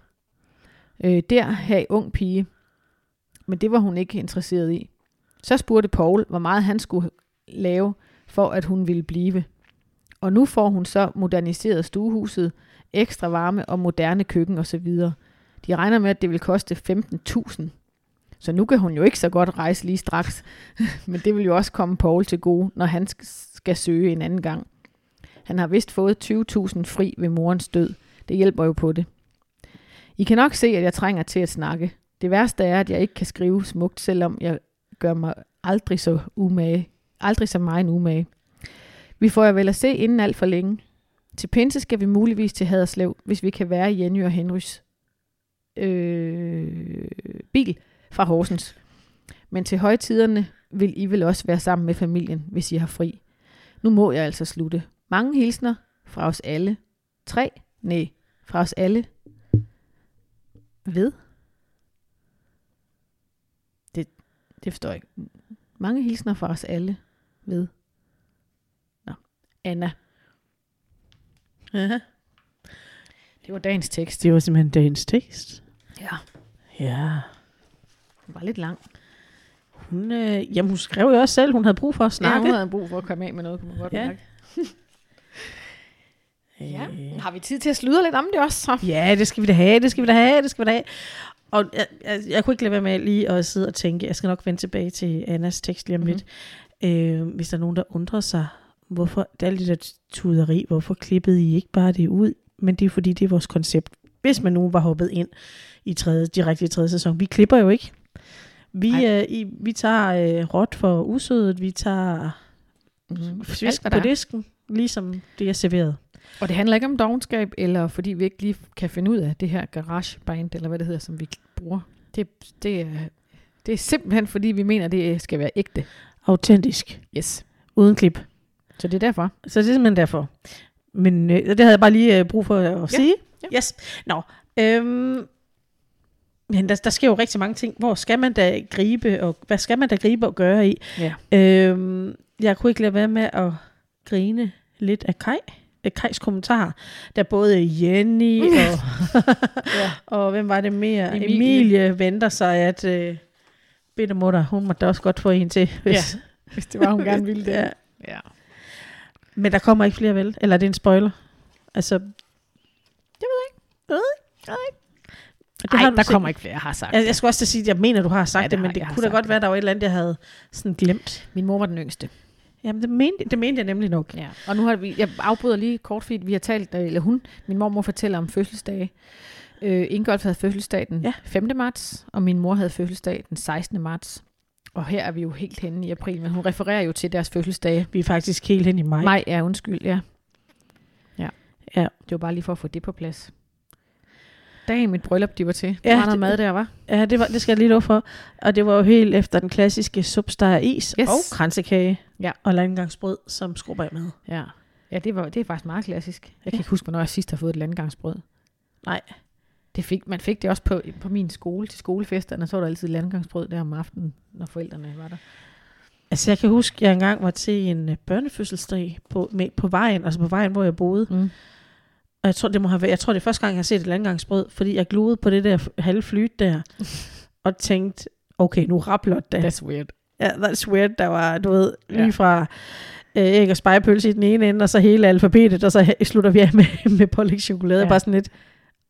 øh, der have ung pige. Men det var hun ikke interesseret i. Så spurgte Paul, hvor meget han skulle lave, for at hun ville blive. Og nu får hun så moderniseret stuehuset, ekstra varme og moderne køkken osv. De regner med, at det vil koste 15.000. Så nu kan hun jo ikke så godt rejse lige straks. [LAUGHS] Men det vil jo også komme Paul til gode, når han skal søge en anden gang. Han har vist fået 20.000 fri ved morens død. Det hjælper jo på det. I kan nok se, at jeg trænger til at snakke. Det værste er, at jeg ikke kan skrive smukt, selvom jeg gør mig aldrig så umage. Aldrig så meget en umage. Vi får jo vel at se inden alt for længe. Til Pinse skal vi muligvis til Haderslev, hvis vi kan være i Jenny og Henrys øh, bil fra Horsens. Men til højtiderne vil I vel også være sammen med familien, hvis I har fri. Nu må jeg altså slutte. Mange hilsner fra os alle. Tre? Nej, fra os alle. Ved? Det, det forstår jeg ikke. Mange hilsner fra os alle. Ved? Nå, Anna. Ja. Det var dagens tekst. Det var simpelthen dagens tekst. Ja, Ja. Den var lidt lang. Hun, øh, jamen, hun skrev jo også selv, hun havde brug for at Ja, snakke. hun havde brug for at komme af med noget, kunne man godt Ja. mærke. [LAUGHS] Ja. Øh, Har vi tid til at sludre lidt om det også? Så? Ja, det skal vi da have, det skal vi da have, det skal vi da have. Og jeg, jeg, jeg kunne ikke lade være med lige at sidde og tænke, jeg skal nok vende tilbage til Annas tekst lige om lidt. Øh, hvis der er nogen, der undrer sig, hvorfor det er lidt der tuderi, hvorfor klippede I ikke bare det ud? Men det er fordi, det er vores koncept. hvis man nu var hoppet ind i tredje, direkte i tredje sæson. Vi klipper jo ikke. Vi, øh, i, vi tager øh, råt for usødet, vi tager Mm, fisk hvad på disken, ligesom det er serveret. Og det handler ikke om dogenskab, eller fordi vi ikke lige kan finde ud af det her garageband, eller hvad det hedder, som vi bruger. Det, det, er, det er simpelthen, fordi vi mener, det skal være ægte. Autentisk, Yes. uden klip. Så det er derfor. Så det er simpelthen derfor. Men øh, det havde jeg bare lige øh, brug for at Ja, sige. ja. Yes. Nå. Øhm, men der, der sker jo rigtig mange ting. Hvor skal man da gribe, og hvad skal man da gribe og gøre i? Ja. Øhm, jeg kunne ikke lade være med at grine lidt af Kai. Af Kajs kommentar, der både Jenny [LAUGHS] og, ja. [LAUGHS] og hvem var det mere? Emilie. Emilie, venter sig, at øh, bitte mutter, hun måtte da også godt få en til. Hvis, [LAUGHS] Hvis det var, hun gerne ville det. ja. ja. Men der kommer ikke flere vel? Eller er det en spoiler? Altså, det Ej, har du der kommer ikke flere, jeg har sagt. Jeg, jeg skulle også at sige, at jeg mener, du har sagt Ja, ja, det det, men det kunne da godt det. være, at der var et eller andet, jeg havde sådan glemt. Min mor var den yngste. Jamen, det mente, det mente jeg nemlig nok. Ja. Og nu har vi, jeg afbryder lige kort, fordi vi har talt, øh, eller hun, min mormor fortæller om fødselsdage. Øh, Ingolf havde fødselsdag den Ja. 5. marts, og min mor havde fødselsdag den 16. marts. Og her er vi jo helt henne i april, men hun refererer jo til deres fødselsdage. Vi er faktisk helt hen i maj. Maj er undskyld, ja. Ja. Ja. Det var bare lige for at få det på plads. Dagen mit bryllup, de var til. Der Ja, var noget det- mad der, var. Ja, det, var, det skal jeg lige love for. Og det var jo helt efter den klassiske supsteg is Yes. og kransekage Ja. og landgangsbrød, som skrubber jeg med. Ja, ja det, var, det er faktisk meget klassisk. Jeg kan Ja. ikke huske, hvornår jeg sidst har fået et landgangsbrød. Nej. Det fik, man fik det også på, på min skole, til skolefesterne, så var der altid landgangsbrød der om aftenen, når forældrene var der. Altså, jeg kan huske, at jeg engang var til en øh, børnefødselsdag på, med, på vejen, altså på vejen, hvor jeg boede. Mm. Og jeg tror, det må have været, jeg tror, det er første gang, jeg har set et landgangsbrød, fordi jeg gluede på det der halve flyt der, [LAUGHS] og tænkte, okay, nu rappler det. That's weird. Ja, that's weird. Der var, du ved, lige Ja. fra øh, æg og spejepølse i den ene ende, og så hele alfabetet, og så slutter vi af med, [LAUGHS] med pålæg chokolade. Ja. Ja. Bare sådan lidt,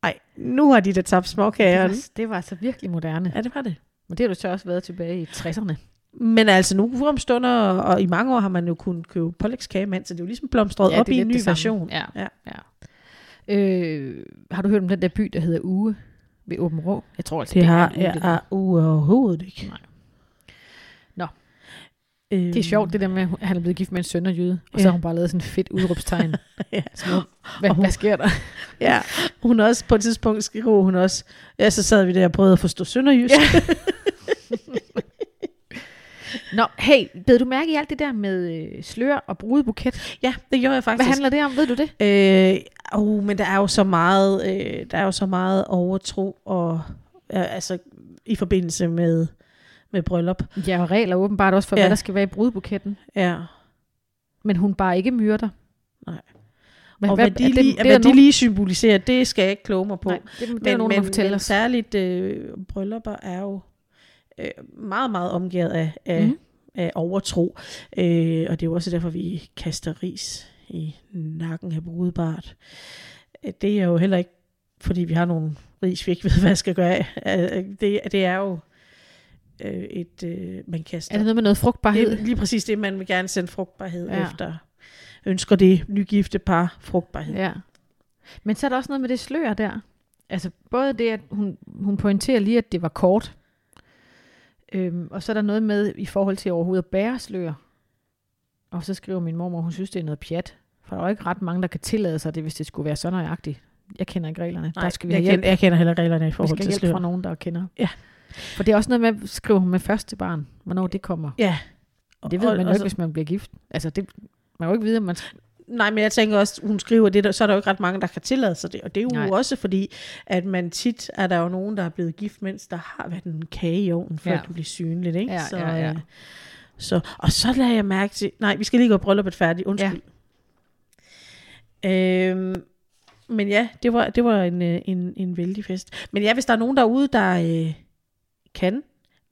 ej, nu har de da tabt Det småkageren. var, det var altså virkelig moderne. Ja, det var det. Men det har du så også været tilbage i 60'erne. Men altså nu om stunder, og i mange år har man jo kunnet købe pålægskagemand, så det er jo ligesom blomstret op det er i en ny det version. Ja. Ja. ja. Øh, har du hørt om den der by, der hedder Uge ved Åben Rå? Jeg tror altså, Det har er Uge, jeg det, er overhovedet ikke. Nej. Nå. Øhm, det er sjovt, det der med, at han er blevet gift med en søn og og så Ja. har hun bare lavet sådan et fedt udråbstegn. [LAUGHS] Ja. Sådan, hvad, hun- hvad sker der? [LAUGHS] Ja, hun har også på et tidspunkt skriver hun også, ja, så sad vi der og prøvede at forstå sønderjysk. Ja. [LAUGHS] Nå, hey, bed du mærke i alt det der med øh, slør og brudebuket? ja, det gjorde jeg Hvad faktisk. handler det om? Ved du det? Øh, oh, men der er jo så meget, øh, der er jo så meget overtro og øh, altså i forbindelse med med bryllup. Ja, og regler åbenbart også for, ja. Hvad der skal være i brudebuketten. Ja. Men hun bare ikke myrder. Nej. Men og hvad, de, lige, det, hvad det er de nogen, lige symboliserer, det skal jeg ikke kloge mig på. nej, det, det er men, nogen, der men, men os. særligt øh, bryllupper er jo øh, meget, meget omgivet af, af, mm. af overtro. Øh, og det er jo også derfor, vi kaster ris i nakken af brudebart. Øh, Det er jo heller ikke, fordi vi har nogle ris, vi ikke ved, [LAUGHS] hvad jeg skal gøre af. Det, det er jo øh, et, øh, man kaster. Er det noget med noget frugtbarhed? det er lige præcis det, man vil gerne sende frugtbarhed ja. efter. Ønsker det nygifte par frugtbarhed. Ja. Men så er der også noget med det slør der. Altså både det, at hun, hun pointerer lige, at det var kort. Øhm, og så er der noget med i forhold til overhovedet at bære slør. Og så skriver min mormor, hun synes, det er noget pjat. For der er jo ikke ret mange, der kan tillade sig det, hvis det skulle være så nøjagtigt. Jeg kender ikke reglerne. Nej, der skal vi jeg, hjælp. kender, jeg kender heller reglerne i Vi forhold skal til hjælp slør. fra nogen, der kender. Ja. For det er også noget med, skriver hun med første barn, hvornår det kommer. Ja. Det ved Og- man jo ikke, så- hvis man bliver gift. Altså, det, man kan jo ikke vide, om man... Nej, men jeg tænker også, hun skriver det, der, så er der jo ikke ret mange, der kan tillade sig det. Og det er jo Nej. Også fordi, at man tit er der jo nogen, der er blevet gift, mens der har været en kage i ovnen, før Ja. du bliver synligt. Ikke? Ja, så, ja, ja. øh, Så, og så lader jeg mærke til, nej, vi skal lige gå brylluppet færdigt, undskyld. Ja. Øhm, men ja, det var, det var en, øh, en, en vældig fest. Men ja, hvis der er nogen derude, der øh, kan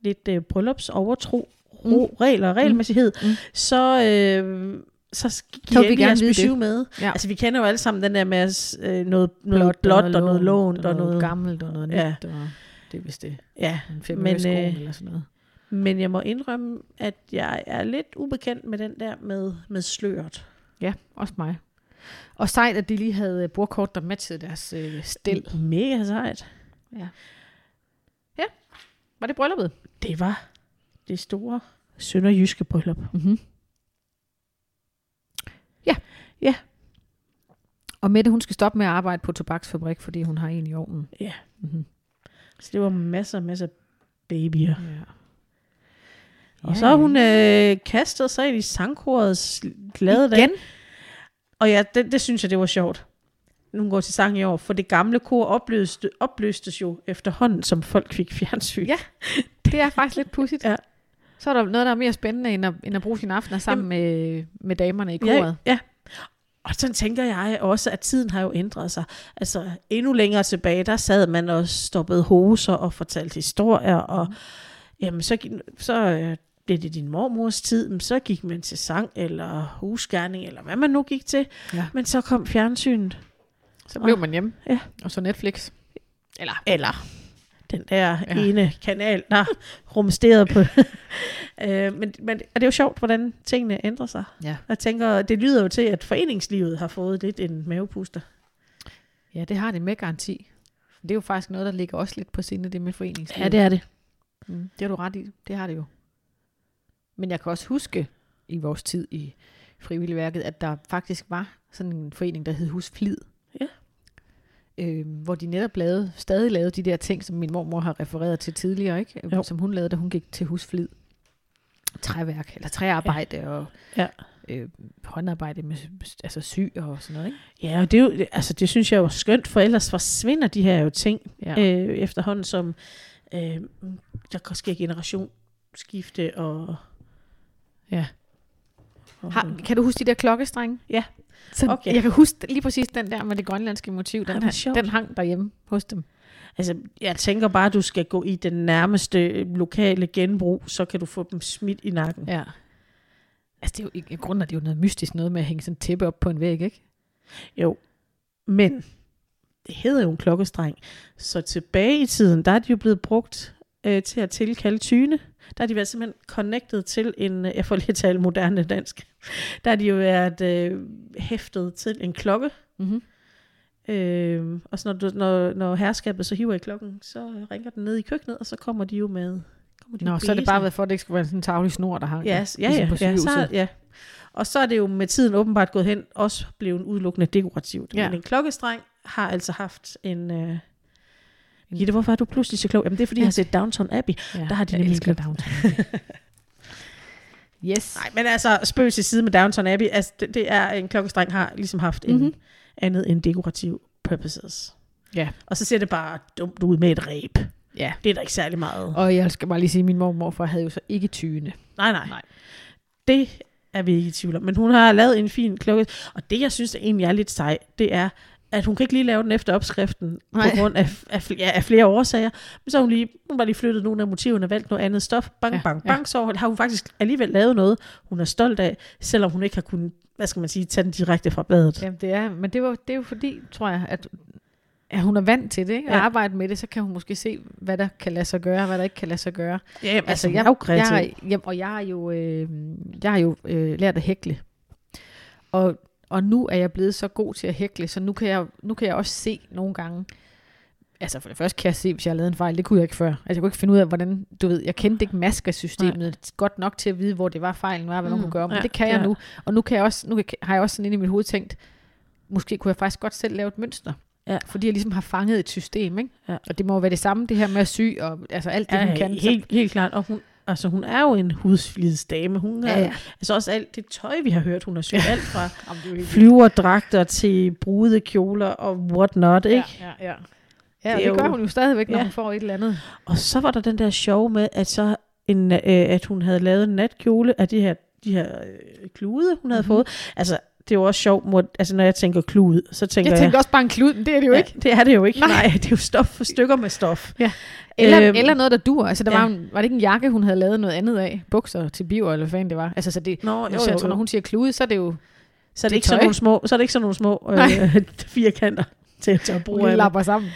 lidt øh, bryllupsovertro, ro, regler og regelmæssighed, Mm. mm. så, øh, så giver vi vi gerne vide det. med. Ja. Altså, vi kender jo alle sammen den der med øh, noget, noget blåt, og noget lånt og noget... gammelt og noget nyt. Ja. Og det er vist det. Ja, En fem Men, øh, eller sådan noget. men jeg må indrømme, at jeg er lidt ubekendt med den der med, med sløret. Ja, også mig. Og sejt, at de lige havde øh, bordkort, der matchede deres øh, stil. Mega sejt. Ja. Ja, var det brylluppet? Det var det store sønderjyske bryllup. Mm-hmm. Ja. Ja. Og Mette, hun skal stoppe med at arbejde på tobaksfabrik, fordi hun har en i ovnen. Ja. Mm-hmm. Så det var masser, masser af babyer. Ja. Og så har hun øh, kastet sig ind i sangkorets glade dag. Igen? Og ja, det, det synes jeg, det var sjovt. Nu går til sang i år, for det gamle kor opløste, opløstes jo efterhånden, som folk fik fjernsyn. Ja. [LAUGHS] Det er faktisk lidt pudsigt. Ja. Så er der noget, der er mere spændende, end at, end at bruge sine aftener sammen med, med damerne i koret. Ja, ja. Og sådan tænker jeg også, at tiden har jo ændret sig. Altså endnu længere tilbage, der sad man og stoppede hoser og fortalte historier, og Mm. jamen, så, så øh, blev det din mormors tid, men så gik man til sang eller husgærning, eller hvad man nu gik til. Ja. Men så kom fjernsynet, Så blev man hjemme. Ja. Og så Netflix. Eller, eller den der Ja. ene kanal, der rumsterede på. [LAUGHS] øh, men, men og det er jo sjovt, hvordan tingene ændrer sig. ja. Jeg tænker, det lyder jo til, at foreningslivet har fået lidt en mavepuster. ja, det har det med garanti. Det er jo faktisk noget, der ligger også lidt på sinde, det med foreningslivet. Ja, det er det. Mm, det har du ret i. Det har det jo. Men jeg kan også huske i vores tid i frivilligværket, at der faktisk var sådan en forening, der hed Husflid. Ja. Øh, hvor de netop lavede, stadig lavede de der ting, som min mormor har refereret til tidligere, ikke? Jo. som hun lavede, da hun gik til Husflid. Træværk, eller træarbejde ja. og Ja. øh, håndarbejde med altså syg og sådan noget. Ikke? Ja, og det, er jo, altså, det synes jeg er jo skønt, for ellers forsvinder de her jo ting Ja. øh, efterhånden, som øh, der kan ske generationsskifte og... Ja. Har, kan du huske de der klokkestrenge? Ja. Så Okay. Jeg kan huske lige præcis den der med det grønlandske motiv. Den, her, sjovt. den hang derhjemme hos dem. Altså, jeg tænker bare, at du skal gå i den nærmeste lokale genbrug, så kan du få dem smidt i nakken. Ja. Altså, det er jo, i, grunden er det jo noget mystisk noget med at hænge sådan en tæppe op på en væg, ikke? Jo, men det hedder jo en klokkestreng. Så tilbage i tiden, der er de jo blevet brugt øh, til at tilkalde tyne. Der har de været simpelthen connected til en, øh, jeg får lige tale moderne dansk, der har de jo været øh, hæftet til en klokke. Mm-hmm. Øh, og så når, når, når herskabet så hiver i klokken, så ringer den ned i køkkenet, og så kommer de jo med... Kommer de Nå, med så er det bare været for, at det ikke skal være sådan en tavlig snor, der hang Ja, ja, ligesom ja, ja, så, ja. Og så er det jo med tiden åbenbart gået hen, også blevet udelukkende dekorativt. Ja. Men en klokkestreng har altså haft en... Øh... Gitte, hvorfor er du pludselig så klog? Jamen det er fordi, Ja. jeg har set Downton Abbey. ja, der har de nemlig elsker Downton. [LAUGHS] yes. Nej, men altså, spøg til side med Downton Abbey. Altså, det, det er, en klokkestreng har ligesom haft mm-hmm. en Mhm. andet end dekorativ purposes. Ja. Og så ser det bare dumt ud med et ræb. ja. Det er der ikke særlig meget. Og jeg skal bare lige sige, at min mor og morfar havde jo så ikke tyne. Nej, nej. Nej. Det er vi ikke i tvivl om. Men hun har lavet en fin klokke. Og det, jeg synes der egentlig er lidt sej, det er, at hun kan ikke lige lave den efter opskriften, Nej. på grund af, af, ja, af flere årsager. Men så har hun lige, hun bare lige flyttet nogle af motiverne, valgt noget andet stof. Bang, Ja, bang, ja. bang. Så har hun faktisk alligevel lavet noget, hun er stolt af, selvom hun ikke har kunnet, hvad skal man sige, tage den direkte fra bladet. Jamen, det er, men det, var, det er jo fordi, tror jeg, at, at hun er vant til det, ikke? At Ja. arbejde med det, så kan hun måske se, hvad der kan lade sig gøre, hvad der ikke kan lade sig gøre. Ja, jamen, altså, jeg, jeg er jeg, jamen, og jeg har jo, øh, jeg har jo øh, lært at hækle. Og, og nu er jeg blevet så god til at hækle, så nu kan jeg, nu kan jeg også se nogle gange, altså for det første kan jeg se, hvis jeg har lavet en fejl, det kunne jeg ikke før. Altså jeg kunne ikke finde ud af, hvordan, du ved, jeg kendte ikke maskersystemet godt nok til at vide, hvor det var fejlen var, hvad man Mm, kunne gøre, men ja, det kan jeg ja. nu. Og nu, kan jeg også, nu kan- har jeg også sådan inde i mit hoved tænkt, måske kunne jeg faktisk godt selv lave et mønster. Ja. Fordi jeg ligesom har fanget et system, ikke? Ja. Og det må jo være det samme, det her med at sy, og altså alt det, Ja, hun kan. så- helt, helt klart. Og hun, altså, hun er jo en hudflidsdame. Hun er, Ja, ja. Altså også alt det tøj, vi har hørt, hun har syet. Alt fra [LAUGHS] er jo flyverdragter til brudekjoler og what not, ikke? Ja, ja, ja. Ja, Det det, det gør jo- hun jo stadigvæk, når Ja. hun får et eller andet. Og så var der den der show med, at, så en, øh, at hun havde lavet en natkjole af de her, de her øh, klude, hun havde Mhm. mm-hmm. fået. Altså, det er jo også sjovt, mod, altså når jeg tænker klud, så tænker Jeg jeg... tænkte også bare en klud, men det er det jo ikke. Ja, det er det jo ikke. Nej. Nej, det er jo stof for stykker med stof. Eller, Øhm, eller noget, der dur. Altså, der ja. var, en, var det ikke en jakke, hun havde lavet noget andet af? Bukser til biver, eller hvad fanden det var? Altså, så det, Nå, jo, jo, jo. når hun siger klude, så er det jo Så er det, det ikke sådan tøj. nogle små, så er det ikke sådan nogle små øh, [LAUGHS] firkanter til, til at bruge. hun lapper sammen.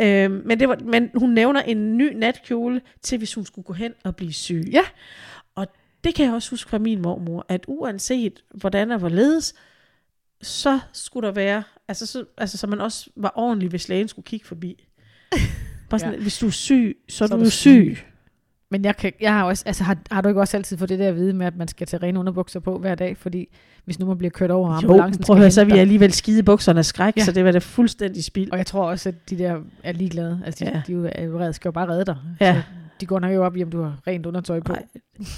Øhm, men, det var, men hun nævner en ny natkjole til, hvis hun skulle gå hen og blive syg. Ja. Og det kan jeg også huske fra min mormor, at uanset hvordan og hvorledes, så skulle der være, altså så, altså, så man også var ordentlig, hvis lægen skulle kigge forbi. Bare sådan, Ja. hvis du er syg, så, er du du jo syg. Men jeg, kan, jeg har også, altså har, har du ikke også altid fået det der at vide med, at man skal tage rene underbukser på hver dag, fordi hvis nu man bliver kørt over, og Jo, ambulancen prøv at høre, så er vi alligevel skide bukserne af skræk, Ja. så det var da fuldstændig spild. Og jeg tror også, at de der er ligeglade. Altså, de, ja. Ja. de, er jo- jo redde, skal jo bare redde dig. Ja. Så de går nok jo op i, om du har rent undertøj på. Nej,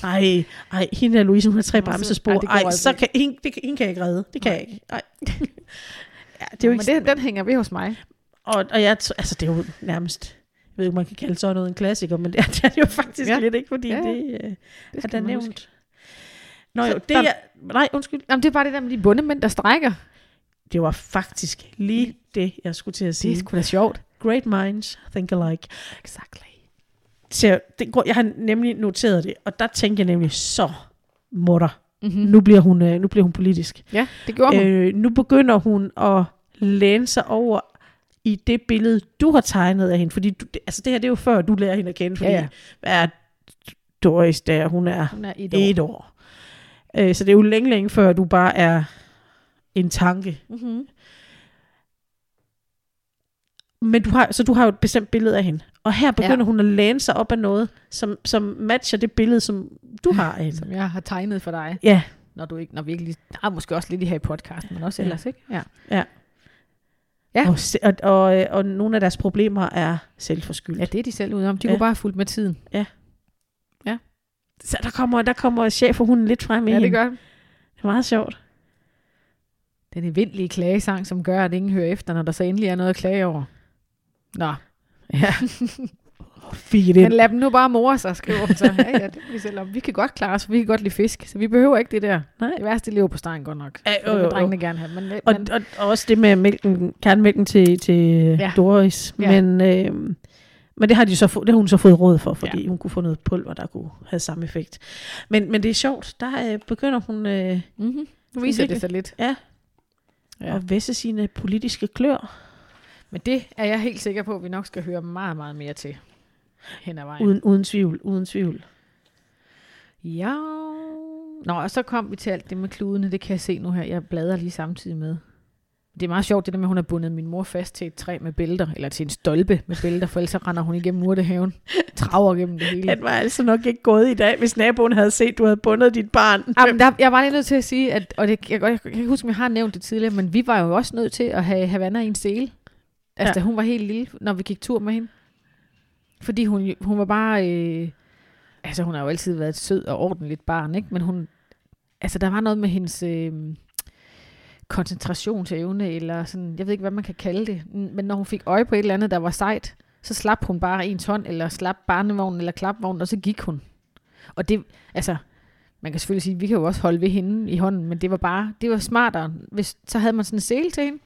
ej, ej, hende der Louise, hun har tre bremsespor. ej, det Ej, altså så kan, hende, det, kan- hende kan jeg ikke redde. Det kan Nej. jeg ikke. Ej. [LAUGHS] ja, det er jo Men ikke det, den hænger ved hos mig. Og, og jeg, altså det er jo nærmest, jeg ved ikke, man kan kalde sådan noget en klassiker, men det er [LAUGHS] det, er det jo faktisk Ja. lidt ikke, fordi Ja, det, øh, Det er der nævnt. huske. Nå jo, det der- jeg, nej, undskyld. Jamen, det er bare det der med de bundemænd, der strækker. Det var faktisk lige det, jeg skulle til at Det er sige. sgu da sjovt. Great minds think alike. Exactly. Så det, jeg har nemlig noteret det, og der tænkte jeg nemlig, så mutter. Mm-hmm. Nu bliver hun, øh, nu bliver hun politisk. Ja, det gjorde hun. Øh, nu begynder hun at læne sig over i det billede, du har tegnet af hende. Fordi du, altså det her, det er jo før, du lærer hende at kende. Fordi Ja, ja, hvad er Doris der? Hun er Hun er et år. et år. Øh, så det er jo længe, længe før, du bare er en tanke. Mm-hmm. Men du har, så du har jo et bestemt billede af hende. Og her begynder Ja. hun at læne sig op af noget, som, som matcher det billede, som du har af hende. Som jeg har tegnet for dig. Ja, Når du ikke, når vi ikke lige, nej, måske også lidt i her i podcasten, men også Ja. ellers, ikke? Ja. Ja. Ja. Og, og, og, øh, og nogle af deres problemer er selvforskyldt. ja, det er de selv ude om. De Ja. kunne bare have fulgt med tiden. Så der kommer, der kommer chef og hunden lidt frem i Ja, det hende. gør Det er meget sjovt. Den eventlige klagesang, som gør, at ingen hører efter, når der så endelig er noget at klage over. Nå. Ja. [LAUGHS] Fik det Men lad dem nu bare more sig, skriver hun så. Ja, ja, det vi selv om. Vi kan godt klare os, for vi kan godt lide fisk, så vi behøver ikke det der. Nej. Det værste lever på stegen godt nok. Ja, Det jo, vil jo, jo. drengene gerne have. Men, Og, men, og, og også det med mælken, kernemælken til, til Ja. Doris. Ja. Men, øh, men det har, de så få, det har hun så fået råd for, fordi Ja. hun kunne få noget pulver, der kunne have samme effekt. Men, men det er sjovt. Der øh, begynder hun øh, mm-hmm. Nu viser det sig lidt. ja, Ja. at væsse sine politiske klør, Men det er jeg helt sikker på, at vi nok skal høre meget, meget mere til hen ad vejen. uden, uden tvivl. Uden tvivl. Ja. Nå, og så kom vi til alt det med kludene. Det kan jeg se nu her. Jeg bladrer lige samtidig med. Det er meget sjovt, det der med, at hun har bundet min mor fast til et træ med bælter, eller til en stolpe med bælter, for ellers så render hun igennem urtehaven. Traver gennem det hele. Den var altså nok ikke gået i dag, hvis naboen havde set, at du havde bundet dit barn. Jamen, der, jeg var lige nødt til at sige, at, og det, jeg, jeg, jeg kan huske, om jeg har nævnt det tidligere, men vi var jo også nødt til at have Havana i en sele. Altså. Ja. da hun var helt lille, når vi gik tur med hende. Fordi hun, hun var bare... Øh, altså, hun har jo altid været et sød og ordentligt barn, ikke? Men hun... Altså, der var noget med hendes... Øh, koncentrationsevne, eller sådan, jeg ved ikke, hvad man kan kalde det, men når hun fik øje på et eller andet, der var sejt, så slap hun bare ens hånd, eller slap barnevognen, eller klapvognen, og så gik hun. Og det, altså, man kan selvfølgelig sige, at vi kan jo også holde ved hende i hånden, men det var bare, det var smartere. Hvis, så havde man sådan en sele til hende.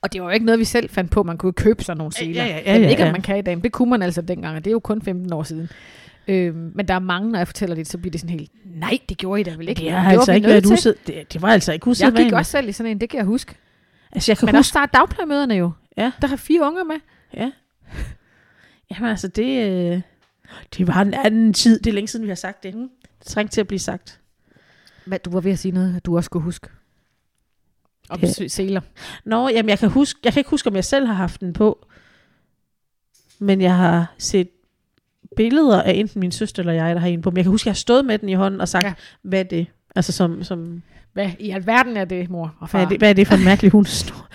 Og det var jo ikke noget, vi selv fandt på. Man kunne købe sådan nogle Ja, seler. ja, ja, Jeg ved ja, ikke, om ja. man kan i dag, men det kunne man altså dengang, og det er jo kun 15 år siden. Øhm, men der er mange, når jeg fortæller det, så bliver det sådan helt, nej, det gjorde I da vel ikke. Det Men har altså ikke været usæd... det, det var altså ikke Jeg usædvanligt. gik også selv i sådan en, det kan jeg huske. Altså, jeg kan Men også der er dagplejemøderne jo. Ja. Der har fire unger med. Ja. Jamen altså, det, øh, det var en anden tid. Det er længe siden, vi har sagt det. Det trængte til at blive sagt. Hvad, du var ved at sige noget, at du også skulle huske. Om Ja. seler. Nå, jamen jeg kan, huske, jeg kan ikke huske, om jeg selv har haft den på. Men jeg har set billeder af enten min søster eller jeg, der har en på. Men jeg kan huske, at jeg har stået med den i hånden og sagt, Ja. hvad er det? Altså som, som Hvad i alverden er det, mor og far? hvad, er det, hvad er det for en mærkelig hundsnor?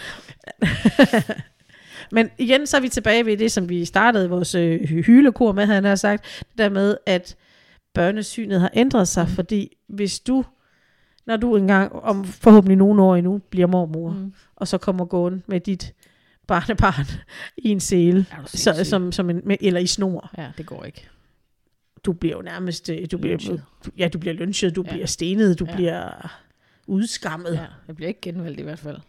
[LAUGHS] Men igen, så er vi tilbage ved det, som vi startede vores øh, hylekor med, han har sagt. Det der med, at børnesynet har ændret sig, mm. fordi hvis du, når du engang, om forhåbentlig nogle år endnu, bliver mormor, mm. Og så kommer gående med dit barnebarn i en sele, så, som, som en, med, eller i snor. Ja, det går ikke. Du bliver jo nærmest, øh, du bliver, Lynchet. du, ja, du bliver lynchet, du Ja. bliver stenet, du ja. bliver udskammet. Ja, jeg bliver ikke genvalgt i hvert fald. [LAUGHS]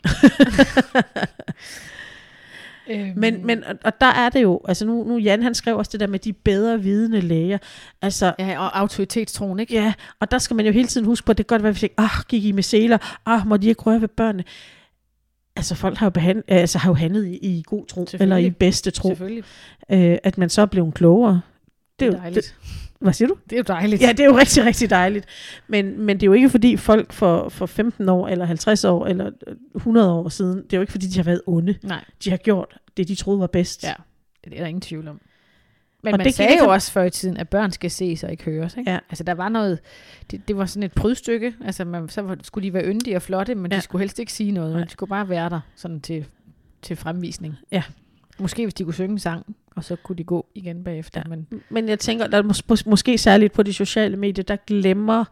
øhm, Men, men og, og der er det jo, altså nu, nu Jan han skrev også det der med de bedre vidende læger. Altså, Ja, og autoritetstroen, ikke? ja, og der skal man jo hele tiden huske på, at det kan godt være, at vi tænker, ah, gik I med seler, ah, må de ikke røre ved børnene. Altså folk har jo, behand, altså, har jo handlet i, i god tro, eller i bedste tro. Øh, at man så er blevet klogere. Det er jo- dejligt. Hvad siger du? Det er jo dejligt. Ja, det er jo rigtig, rigtig dejligt. Men, men det er jo ikke fordi folk for, for 15 år, eller 50 år, eller 100 år siden, det er jo ikke fordi, de har været onde. Nej, De har gjort det, de troede var bedst. ja. Det er der ingen tvivl om. Men Og man det sagde kan- jo også før i tiden, at børn skal ses og ikke høres. Ikke? Ja. Altså der var noget, det, det var sådan et prydstykke. Altså man, så skulle de være yndige og flotte, men. Ja. de skulle helst ikke sige noget. Nej. De skulle bare være der sådan til, til fremvisning. Ja. Måske hvis de kunne synge en sang, og så kunne de gå igen bagefter. Ja. Men Men jeg tænker, der er mås- mås- måske særligt på de sociale medier, der glemmer,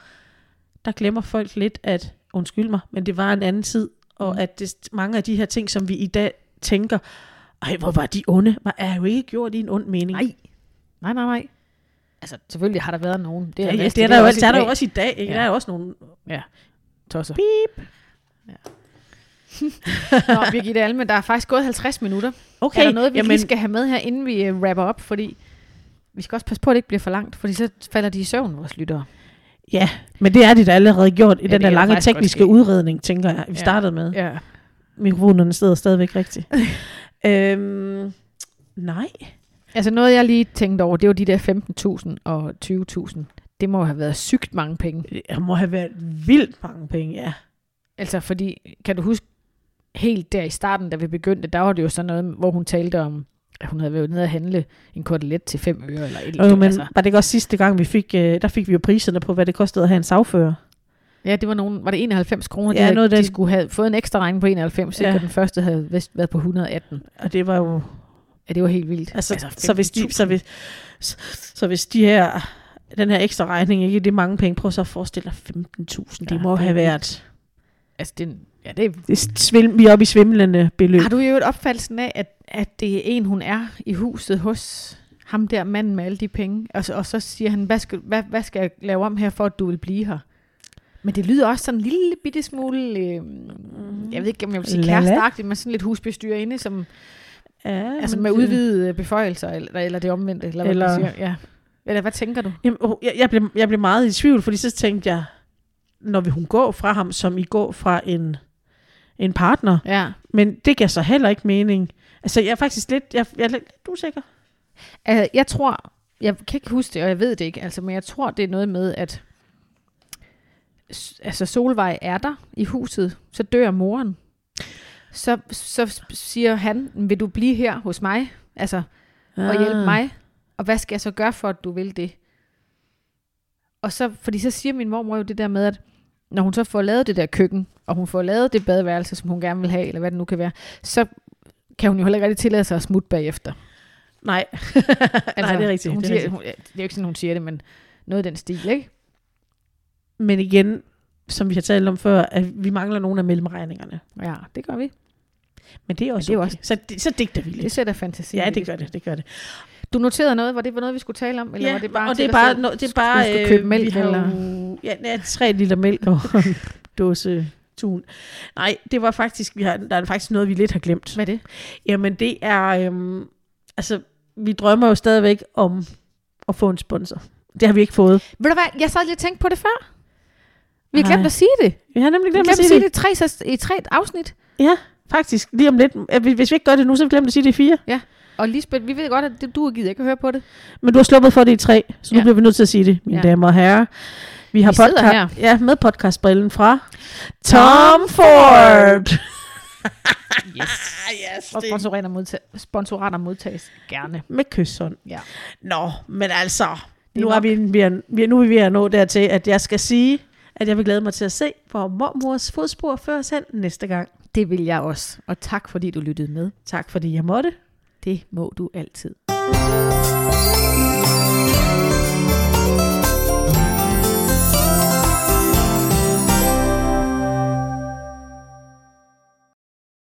der glemmer folk lidt, at, undskyld mig, men det var en anden tid, og Mm. at det, mange af de her ting, som vi i dag tænker, ej, hvor var de onde, var, er jo ikke gjort i en ond mening. nej, nej, nej, nej. Altså selvfølgelig har der været nogen. Det er, Ja, der ja, bedste, det er der, jo, også, i der er der jo dag. også i dag, ikke? Ja. Der er jo også nogle Tosser. beep. [LAUGHS] Nå, Birgitte Alme, der er faktisk gået 50 minutter. Okay, er der noget, vi jamen, lige skal have med her, inden vi uh, wrapper op? Fordi vi skal også passe på, at det ikke bliver for langt, fordi så falder de i søvn, vores lyttere. ja, men det er de da allerede gjort i Ja, den der lange tekniske ske. udredning, tænker jeg, vi Ja. startede med. Ja. Mikrofonerne sidder stadigvæk rigtigt. [LAUGHS] øhm, nej. Altså noget, jeg lige tænkte over, det var de der 15.000 og 20.000. Det må have været sygt mange penge. Det må have været vildt mange penge, ja. Altså fordi, kan du huske, helt der i starten, da vi begyndte, der var det jo sådan noget, hvor hun talte om, at hun havde været nede og handle en kotelet til 5 øre eller et eller Øh, andet. men Altså, var det ikke også sidste gang, vi fik, øh, der fik vi jo priserne på, hvad det kostede at have en sagfører? ja, det var nogen, var det 91 kroner, Ja, de, havde, noget de den- skulle have fået en ekstra regning på 91, ja. Og den første havde vist været på 118. Og det var jo... Ja, det var helt vildt. Altså, altså så, hvis de, så, hvis, så, så hvis de her, den her ekstra regning ikke det er mange penge, prøv så at forestille dig 15.000. Ja, det må det have været... Altså, det, ja, det Det svim, vi er oppe i svimlende beløb. Har du jo et opfattelsen af, at, at det er en, hun er i huset hos ham der manden med alle de penge, og så, og så siger han, hvad skal, hvad, hvad skal jeg lave om her, for at du vil blive her? Men det lyder også sådan en lille bitte smule, øh, jeg ved ikke, om jeg vil sige kæresteagtigt, men sådan lidt husbestyrerinde, som, Ja, altså med udvidede beføjelser, eller, eller det omvendte, eller, eller hvad man siger. Ja. Eller hvad tænker du? Jamen, åh, jeg, jeg, blev, jeg blev meget i tvivl, fordi så tænkte jeg, når vi hun går fra ham, som I går fra en, en partner, Ja. men det giver så heller ikke mening. Altså, jeg er faktisk lidt, jeg, jeg er lidt, usikker. Altså, jeg tror, jeg kan ikke huske det, og jeg ved det ikke, altså, men jeg tror, det er noget med, at altså Solvej er der i huset, så dør moren. Så, så siger han, vil du blive her hos mig, altså, og hjælpe mig? Og hvad skal jeg så gøre for, at du vil det? Og så, fordi så siger min mormor jo det der med, at når hun så får lavet det der køkken, og hun får lavet det badeværelse, som hun gerne vil have, eller hvad det nu kan være, så kan hun jo heller ikke rigtig tillade sig at smutte bagefter. Nej. [LAUGHS] altså, Nej, det er rigtigt. Hun det er siger, rigtigt. Hun, det er jo ikke sådan, hun siger det, men noget af den stil, ikke? Men igen, som vi har talt om før, at vi mangler nogle af mellemregningerne. Ja, det gør vi. Men det er også, det er okay. også- Så, så digter vi lidt. Det sætter fantasi. ja, det gør det, det gør det. Du noterede noget, var det var noget, vi skulle tale om? Eller ja, var det bare og det er bare, selv? no, det er bare skulle du købe øh, mælk, vi har eller? Jo, ja, ja, tre liter mælk og en [LAUGHS] dåse tun. Nej, det var faktisk, vi har, der er faktisk noget, vi lidt har glemt. Hvad er det? Jamen, det er, øhm, altså, vi drømmer jo stadigvæk om at få en sponsor. Det har vi ikke fået. Ved du hvad, jeg sad lige og tænkte på det før. Vi har glemt at sige det. Vi har nemlig Vi har glemt glemt at sige det. det i tre, i tre afsnit. Ja, faktisk. Lige om lidt. Ja, Hvis vi ikke gør det nu, så har vi glemt at sige det i fire. Og Lisbeth, vi ved godt, at det, du gider ikke at høre på det. Men du har sluppet for det i tre, så nu Ja. bliver vi nødt til at sige det, mine Ja. damer og herrer. Vi har Vi sidder podca- her. Ja, med podcastbrillen fra Tom Ford. [LAUGHS] Yes. yes, Og sponsorater, modta- sponsorater modtages gerne. Med kysshånd. Ja. Nå, men altså, Det er nu er, vi, vi er, nu er vi ved at nå dertil, at jeg skal sige, at jeg vil glæde mig til at se, hvor mormors fodspor fører os hen næste gang. Det vil jeg også. Og tak fordi du lyttede med. Tak fordi jeg måtte. Det må du altid.